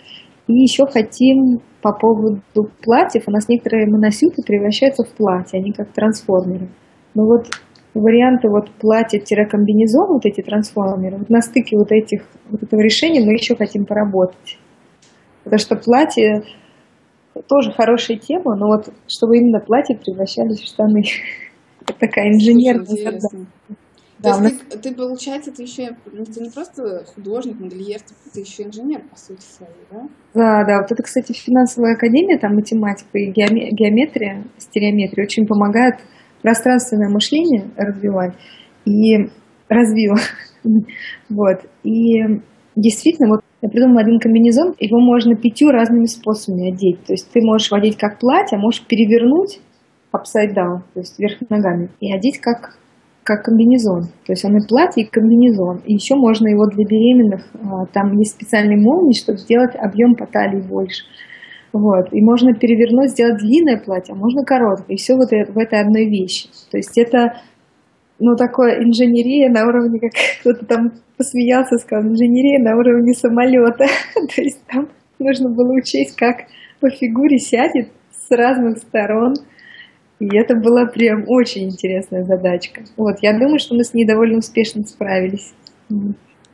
И еще хотим по поводу платьев. У нас некоторые моносюты превращаются в платья, они как трансформеры. Но вот варианты вот платья-комбинезон, вот эти трансформеры, вот на стыке вот этих, вот этого решения мы еще хотим поработать. Потому что платье тоже хорошая тема, но вот чтобы именно платье превращались в штаны. [LAUGHS] такая инженерная задача. Да, То есть нас... ты, ты, получается, ты еще ну, ты не просто художник, модельер, ты, ты еще инженер, по сути своей, да? Да, да. Вот это, кстати, финансовая академия, там математика и геометрия, стереометрия очень помогают пространственное мышление развивать. И развила. [LAUGHS] вот. И действительно, вот я придумала один комбинезон, его можно пятью разными способами одеть. То есть ты можешь одеть как платье, а можешь перевернуть upside down, то есть вверх ногами, и одеть как, как комбинезон. То есть он и платье, и комбинезон. И еще можно его для беременных, а, там есть специальные молнии, чтобы сделать объем по талии больше. Вот. И можно перевернуть, сделать длинное платье, а можно короткое. И все вот в этой одной вещи. То есть это ну, такое инженерия на уровне, как [LAUGHS] кто-то там посмеялся, сказал, инженерия на уровне самолета. [LAUGHS] То есть там нужно было учесть, как по фигуре сядет с разных сторон – и это была прям очень интересная задачка. Вот, я думаю, что мы с ней довольно успешно справились.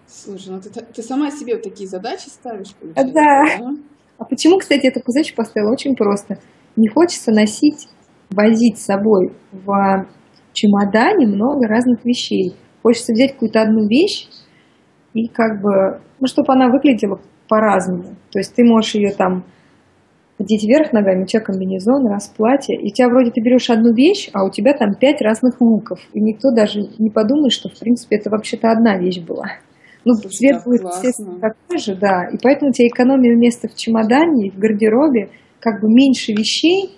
Слушай, ну ты, ты сама себе вот такие задачи ставишь, получается, да. да? А почему, кстати, эту задачу поставила? Очень просто. Не хочется носить, возить с собой в чемодане много разных вещей. Хочется взять какую-то одну вещь и как бы, ну, чтобы она выглядела по-разному. То есть ты можешь ее там одеть вверх ногами, у тебя комбинезон, раз платье, и у тебя вроде ты берешь одну вещь, а у тебя там пять разных луков, и никто даже не подумает, что в принципе это вообще-то одна вещь была. Ну, Слушай, цвет будет, естественно, такой же, да, и поэтому у тебя экономия места в чемодане, в гардеробе, как бы меньше вещей,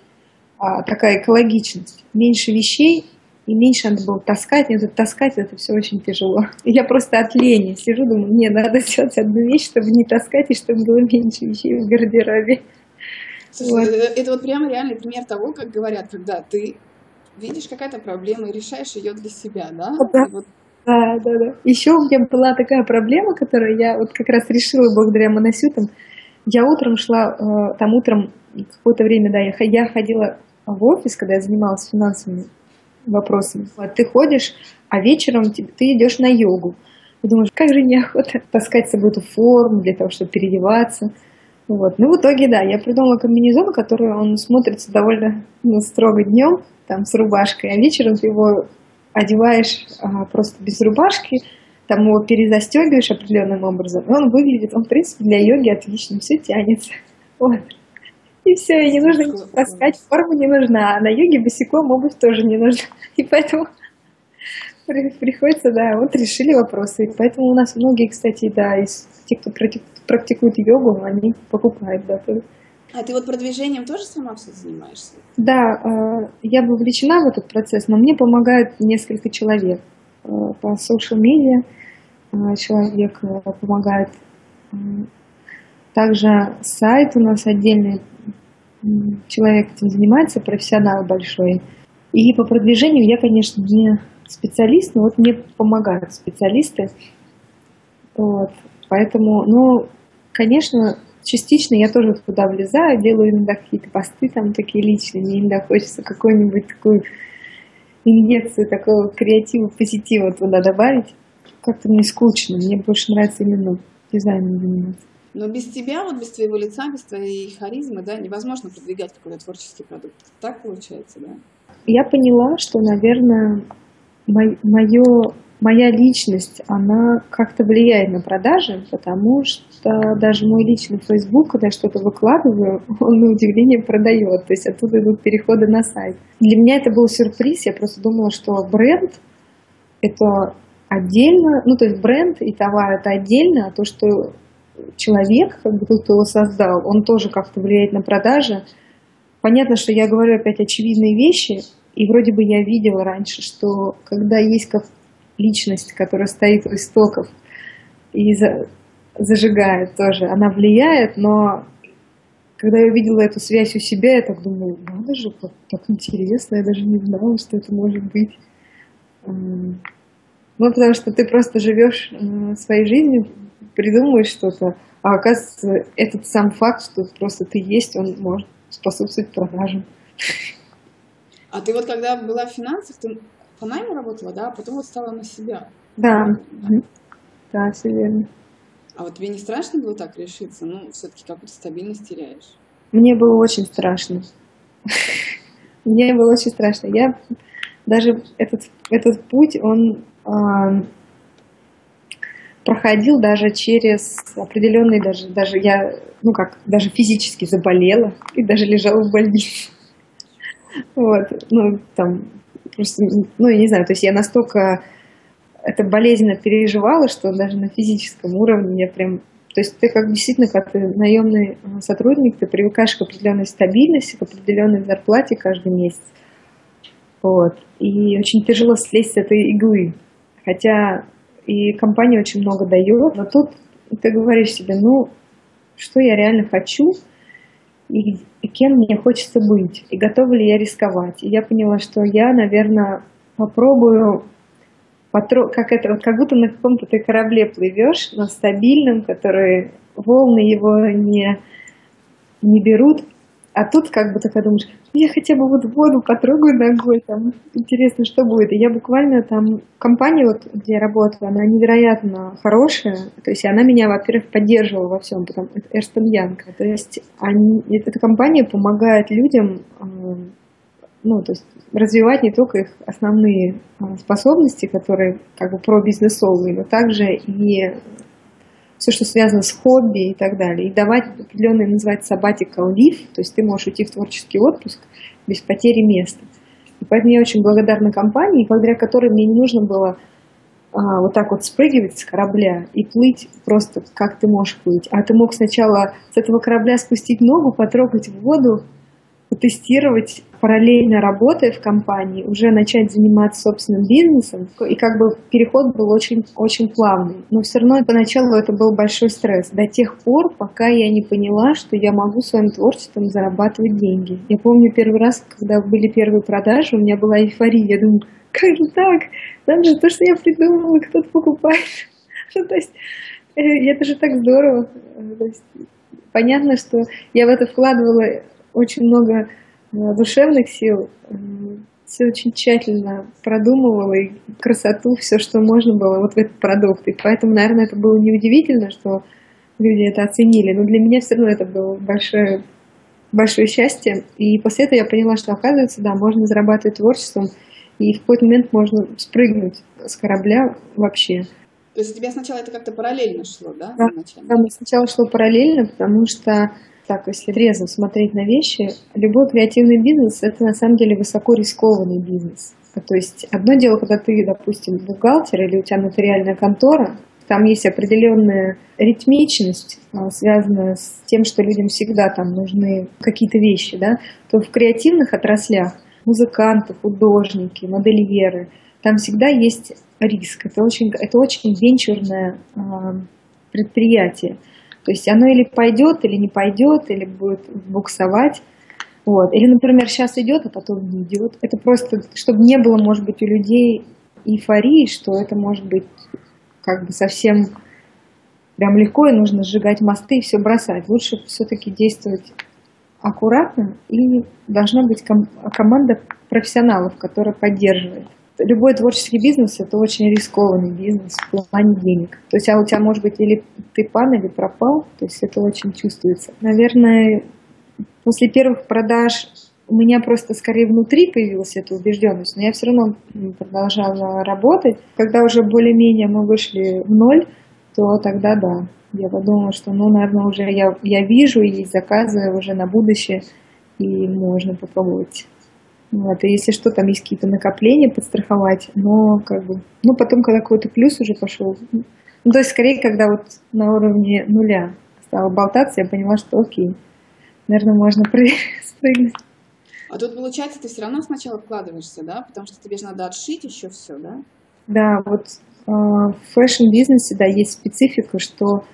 а, такая экологичность, меньше вещей, и меньше надо было таскать, и это таскать это все очень тяжело. И я просто от лени сижу, думаю, мне надо [LAUGHS] сделать одну вещь, чтобы не таскать, и чтобы было меньше вещей в гардеробе. Слушай, вот. Э, это вот прямо реальный пример того, как говорят, когда ты видишь какая-то проблема и решаешь ее для себя, да? Да. Вот. Да, да, да. Еще у меня была такая проблема, которую я вот как раз решила благодаря моносютам. Я утром шла, э, там утром какое-то время, да, я, ходила в офис, когда я занималась финансовыми вопросами. Ты ходишь, а вечером ты, идешь на йогу. Ты думаешь, как же неохота таскать с собой эту форму для того, чтобы переодеваться. Вот. Ну, в итоге, да, я придумала комбинезон, который он смотрится довольно ну, строго днем, там, с рубашкой, а вечером ты его одеваешь а, просто без рубашки, там его перезастегиваешь определенным образом, и он выглядит, он, в принципе, для йоги отлично, все тянется. [LAUGHS] Вот. И все, и не нужно таскать, форма не нужна, а на йоге босиком обувь тоже не нужна. [LAUGHS] И поэтому приходится, да, вот решили вопросы. И поэтому у нас многие, кстати, да, из тех, кто практикуют йогу, они покупают, да. А ты вот продвижением тоже сама все занимаешься? Да, э, я вовлечена в этот процесс, но мне помогают несколько человек. Э, по social media э, человек помогает. Также сайт у нас отдельный, человек этим занимается, профессионал большой. И по продвижению я, конечно, не специалист, но вот мне помогают специалисты. Вот. Поэтому, ну, конечно, частично я тоже туда влезаю, делаю иногда какие-то посты там такие личные, мне иногда хочется какую-нибудь такую инъекцию такого креатива, позитива туда добавить. Как-то мне скучно, мне больше нравится именно дизайном заниматься. Но без тебя, вот без твоего лица, без твоей харизмы, да, невозможно продвигать какой-то творческий продукт. Так получается, да? Я поняла, что, наверное, мое моя личность, она как-то влияет на продажи, потому что даже мой личный Facebook, когда я что-то выкладываю, [LAUGHS] он на удивление продает. То есть оттуда идут переходы на сайт. Для меня это был сюрприз. Я просто думала, что бренд — это отдельно, ну то есть бренд и товар это отдельно, а то, что человек, как бы тот, кто его создал, он тоже как-то влияет на продажи. Понятно, что я говорю опять очевидные вещи, и вроде бы я видела раньше, что когда есть как личность, которая стоит у истоков и за, зажигает тоже, она влияет, но когда я увидела эту связь у себя, я так думаю, надо же, как, так интересно, я даже не знала, что это может быть. Ну, потому что ты просто живешь своей жизнью, придумываешь что-то, а оказывается, этот сам факт, что просто ты есть, он может способствовать продажам. А ты вот когда была в финансах, ты по найму работала, да, а потом вот стала на себя. Да, да, все верно. А вот тебе не страшно было так решиться? Ну, все-таки какую-то стабильность теряешь. Мне было очень страшно. [LAUGHS] Мне было очень страшно. Я даже этот, этот путь, он э, проходил даже через определенные, даже, даже я, ну как, даже физически заболела и даже лежала в больнице. Вот, ну, там, просто, ну, я не знаю, то есть я настолько это болезненно переживала, что даже на физическом уровне я прям... То есть ты как действительно, как ты наемный сотрудник, ты привыкаешь к определенной стабильности, к определенной зарплате каждый месяц. Вот. И очень тяжело слезть с этой иглы. Хотя и компания очень много дает, но тут ты говоришь себе, ну, что я реально хочу, и, кем мне хочется быть, и готова ли я рисковать. И я поняла, что я, наверное, попробую как это, как будто на каком-то ты корабле плывешь, но стабильном, который волны его не, не берут, а тут как бы такая думаешь, «Ну, я хотя бы вот воду потрогаю ногой, там интересно, что будет. И я буквально там, компания, вот, где я работаю, она невероятно хорошая, то есть она меня, во-первых, поддерживала во всем, потому что Эрстон Янг. То есть они, эта компания помогает людям ну, то есть развивать не только их основные а, способности, которые как бы про бизнесовые, но также и все, что связано с хобби и так далее. И давать определенный, называется sabbatical leave, то есть ты можешь уйти в творческий отпуск без потери места. И поэтому я очень благодарна компании, благодаря которой мне не нужно было а, вот так вот спрыгивать с корабля и плыть просто как ты можешь плыть. А ты мог сначала с этого корабля спустить ногу, потрогать воду, потестировать параллельно работая в компании, уже начать заниматься собственным бизнесом. И как бы переход был очень, очень плавный. Но все равно поначалу это был большой стресс. До тех пор, пока я не поняла, что я могу своим творчеством зарабатывать деньги. Я помню первый раз, когда были первые продажи, у меня была эйфория. Я думаю, как же так? Там же то, что я придумала, кто-то покупает. [LAUGHS] Ну, то есть, э, это же так здорово. Есть, понятно, что я в это вкладывала очень много э, душевных сил, все очень тщательно продумывала и красоту, все, что можно было вот в этот продукт. И поэтому, наверное, это было неудивительно, что люди это оценили. Но для меня все равно это было большое, большое счастье. И после этого я поняла, что, оказывается, да, можно зарабатывать творчеством, и в какой-то момент можно спрыгнуть с корабля вообще. То есть у тебя сначала это как-то параллельно шло, да? Да, да сначала шло параллельно, потому что так, если трезво смотреть на вещи, любой креативный бизнес – это на самом деле высоко рискованный бизнес. То есть одно дело, когда ты, допустим, бухгалтер или у тебя нотариальная контора, там есть определенная ритмичность, а, связанная с тем, что людям всегда там нужны какие-то вещи, да, то в креативных отраслях музыканты, художники, модельеры, там всегда есть риск. Это очень, это очень венчурное э, предприятие. То есть оно или пойдет, или не пойдет, или будет буксовать. Вот. Или, например, сейчас идет, а потом не идет. Это просто, чтобы не было, может быть, у людей эйфории, что это может быть как бы совсем прям легко, и нужно сжигать мосты и все бросать. Лучше все-таки действовать аккуратно, и должна быть ком- команда профессионалов, которая поддерживает любой творческий бизнес – это очень рискованный бизнес в плане денег. То есть, а у тебя может быть или ты пан, или пропал, то есть это очень чувствуется. Наверное, после первых продаж у меня просто скорее внутри появилась эта убежденность, но я все равно продолжала работать. Когда уже более-менее мы вышли в ноль, то тогда да. Я подумала, что, ну, наверное, уже я, я вижу и заказы уже на будущее, и можно попробовать Вот, и если что, там есть какие-то накопления подстраховать, но как бы, ну потом, когда какой-то плюс уже пошел, ну, то есть скорее, когда вот на уровне нуля стала болтаться, я поняла, что окей, наверное, можно [LAUGHS] спрыгнуть. А тут, получается, ты все равно сначала вкладываешься, да? Потому что тебе же надо отшить еще все, да? Да, вот э, в fashion-бизнесе, да, есть специфика, что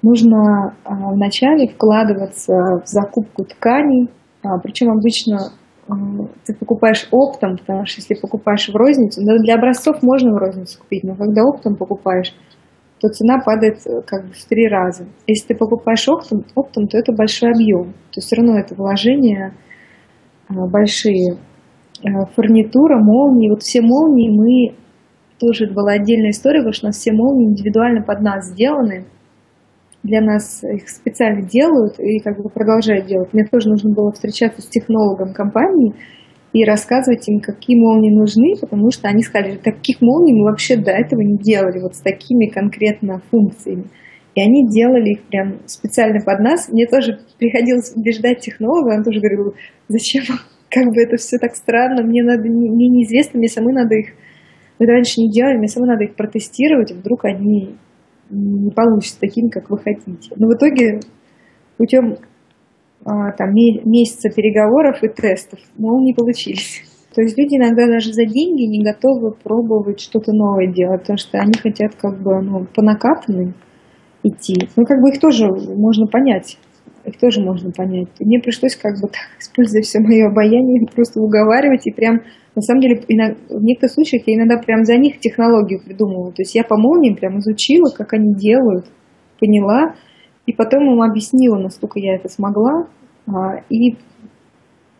нужно э, вначале вкладываться в закупку тканей, а, причем обычно ты покупаешь оптом, потому что если покупаешь в розницу, да, для образцов можно в розницу купить, но когда оптом покупаешь, то цена падает э, как бы в три раза. Если ты покупаешь оптом, оптом то это большой объем. То есть все равно это вложения э, большие. Э, фурнитура, молнии. Вот все молнии мы... Тоже была отдельная история, потому что у нас все молнии индивидуально под нас сделаны. Для нас их специально делают и как бы продолжают делать. Мне тоже нужно было встречаться с технологом компании, и рассказывать им, какие молнии нужны, потому что они сказали, таких молний мы вообще до этого не делали, вот с такими конкретно функциями. И они делали их прям специально под нас. Мне тоже приходилось убеждать технолога, он тоже говорил, зачем, как бы это все так странно, мне надо, мне неизвестно, мне самой надо их, мы раньше не делали, мне самой надо их протестировать, вдруг они не получатся такими, как вы хотите. Но в итоге путем а, там, месяца переговоров и тестов, но не получились. То есть люди иногда даже за деньги не готовы пробовать что-то новое делать, потому что они хотят как бы ну, по накатанным идти. Ну, как бы их тоже можно понять. Их тоже можно понять. Мне пришлось как бы так, используя все мое обаяние, просто уговаривать и прям, на самом деле, в некоторых случаях я иногда прям за них технологию придумывала. То есть я по молниям прям изучила, как они делают, поняла, и потом им объяснила, насколько я это смогла, а, и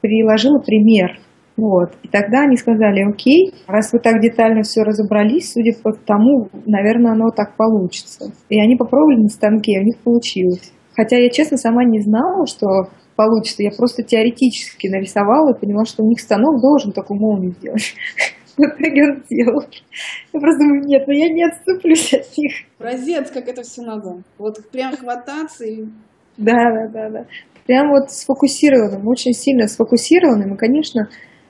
приложила пример. Вот. И тогда они сказали, окей, раз вы так детально все разобрались, судя по тому, наверное, оно так получится. И они попробовали на станке, у них получилось. Хотя я, честно, сама не знала, что получится. Я просто теоретически нарисовала и поняла, что у них станок должен такую молнию сделать. [LAUGHS] В итоге он сделал. Я просто думаю, нет, ну я не отступлюсь от них. Образец, как это все надо. Вот прям хвататься и... Да, да, да, да. Прям вот сфокусированным, очень сильно сфокусированным. И, конечно,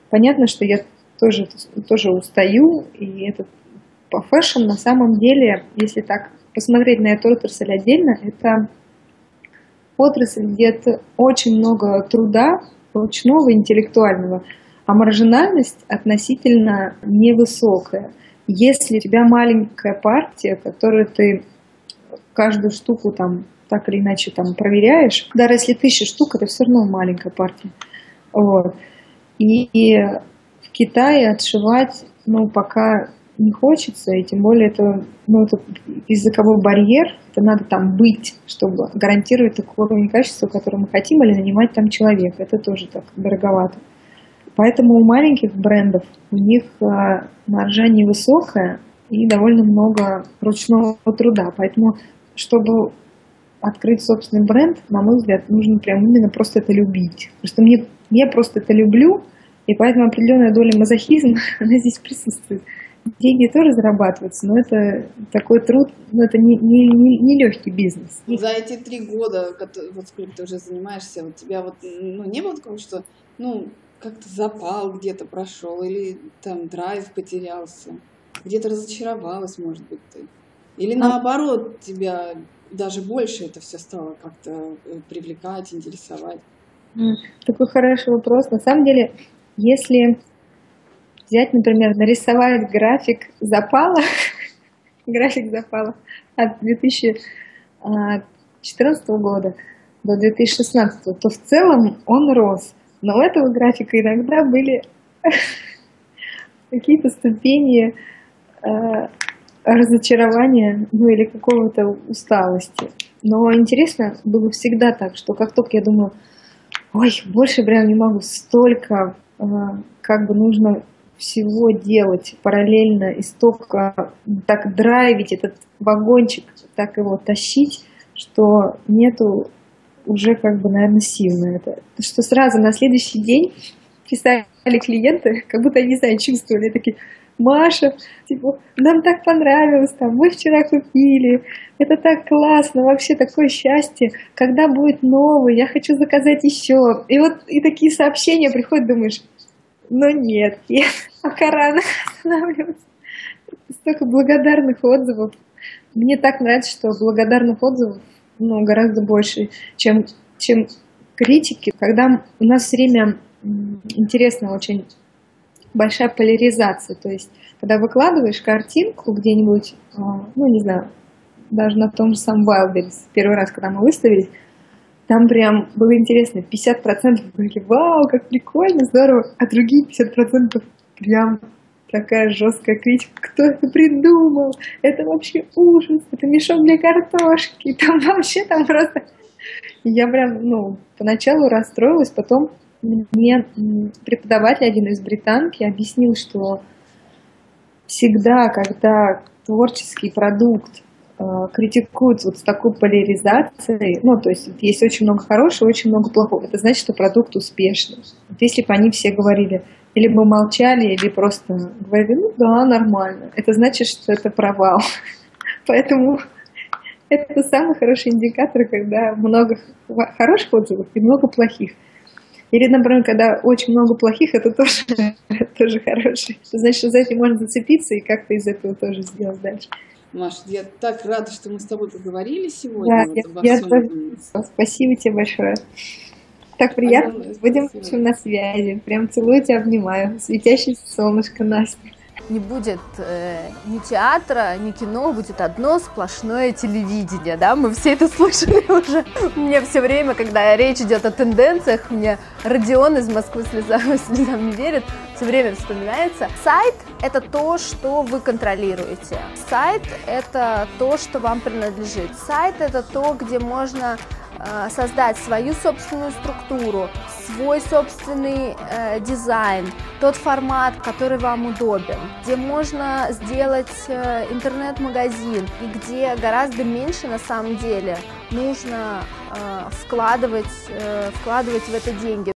понятно, что я тоже, тоже устаю. И это по fashion на самом деле, если так посмотреть на эту отрасль отдельно, это отрасль, где это очень много труда, ручного, интеллектуального а маржинальность относительно невысокая. Если у тебя маленькая партия, которую ты каждую штуку там так или иначе там проверяешь, даже если тысяча штук, это все равно маленькая партия. Вот. И, и в Китае отшивать, ну, пока не хочется, и тем более это, ну, это языковой барьер, это надо там быть, чтобы гарантировать такой уровень качества, который мы хотим, или нанимать там человека. Это тоже так дороговато. Поэтому у маленьких брендов у них а, маржа невысокая и довольно много ручного труда. Поэтому, чтобы открыть собственный бренд, на мой взгляд, нужно прям именно просто это любить. Потому что мне, я просто это люблю, и поэтому определенная доля мазохизма, [LAUGHS] она здесь присутствует. Деньги тоже зарабатываются, но это такой труд, но это не, не, не, не легкий бизнес. За эти три года, вот сколько ты уже занимаешься, у тебя вот ну, не было такого, что ну, как-то запал где-то прошел, или там драйв потерялся, где-то разочаровалась, может быть, ты. Или а наоборот, тебя даже больше это все стало как-то э, привлекать, интересовать? Такой хороший вопрос. На самом деле, если взять, например, нарисовать график запала, [LAUGHS] график запала от 2014 года до 2016, то в целом он рос. Но у этого графика иногда были [LAUGHS] какие-то ступени э, разочарования, ну или какого-то усталости. Но интересно было всегда так, что как только я думаю, ой, больше прям не могу, столько э, как бы нужно всего делать параллельно и столько так драйвить этот вагончик, так его тащить, что нету уже как бы, наверное, сил на это. Что сразу на следующий день писали клиенты, как будто, они, не знаю, чувствовали, такие, Маша, типа, нам так понравилось, там, мы вчера купили, это так классно, вообще такое счастье, когда будет новый, я хочу заказать еще. И вот и такие сообщения приходят, думаешь, Но нет, [LAUGHS] я пока рано останавливаться. Столько благодарных отзывов. Мне так нравится, что благодарных отзывов ну, гораздо больше, чем, чем критики. Когда у нас время интересно очень большая поляризация. То есть, когда выкладываешь картинку где-нибудь, а, ну, не знаю, даже на том же самом Wildberries, первый раз, когда мы выставились, там прям было интересно, 50% были «Вау, как прикольно, здорово!» А другие 50% прям такая жесткая критика. Кто это придумал? Это вообще ужас, это мешок для картошки. [LAUGHS] Там вообще там просто... Я прям, ну, поначалу расстроилась, потом мне преподаватель один из британки объяснил, что всегда, когда творческий продукт критикуют вот с такой поляризацией, ну, то есть есть очень много хорошего, очень много плохого, это значит, что продукт успешный. Вот если бы они все говорили, или бы молчали, или просто говорили, ну да, нормально, это значит, что это провал. [LAUGHS] Поэтому это самый хороший индикатор, когда много хороших отзывов и много плохих. Или, например, когда очень много плохих, это тоже, [LAUGHS] тоже хороший. Значит, за этим можно зацепиться и как-то из этого тоже сделать дальше. Маша, я так рада, что мы с тобой поговорили сегодня. Да, вот я, я тоже. Спасибо тебе большое. Так приятно. Огромное Будем спасибо. на связи. Прям целую тебя, обнимаю. Светящееся солнышко, Настя не будет э, ни театра, ни кино, будет одно сплошное телевидение, да, мы все это [LAUGHS] слышали уже. Мне все время, когда речь идет о тенденциях, мне Родион из Москвы слезам, [LAUGHS] слезам не верит, все время вспоминается. Сайт – это то, что вы контролируете. Сайт – это то, что вам принадлежит. Сайт – это то, где можно создать свою собственную структуру, свой собственный э, дизайн, тот формат, который вам удобен, где можно сделать э, интернет-магазин и где гораздо меньше на самом деле нужно э, вкладывать, э, вкладывать в это деньги.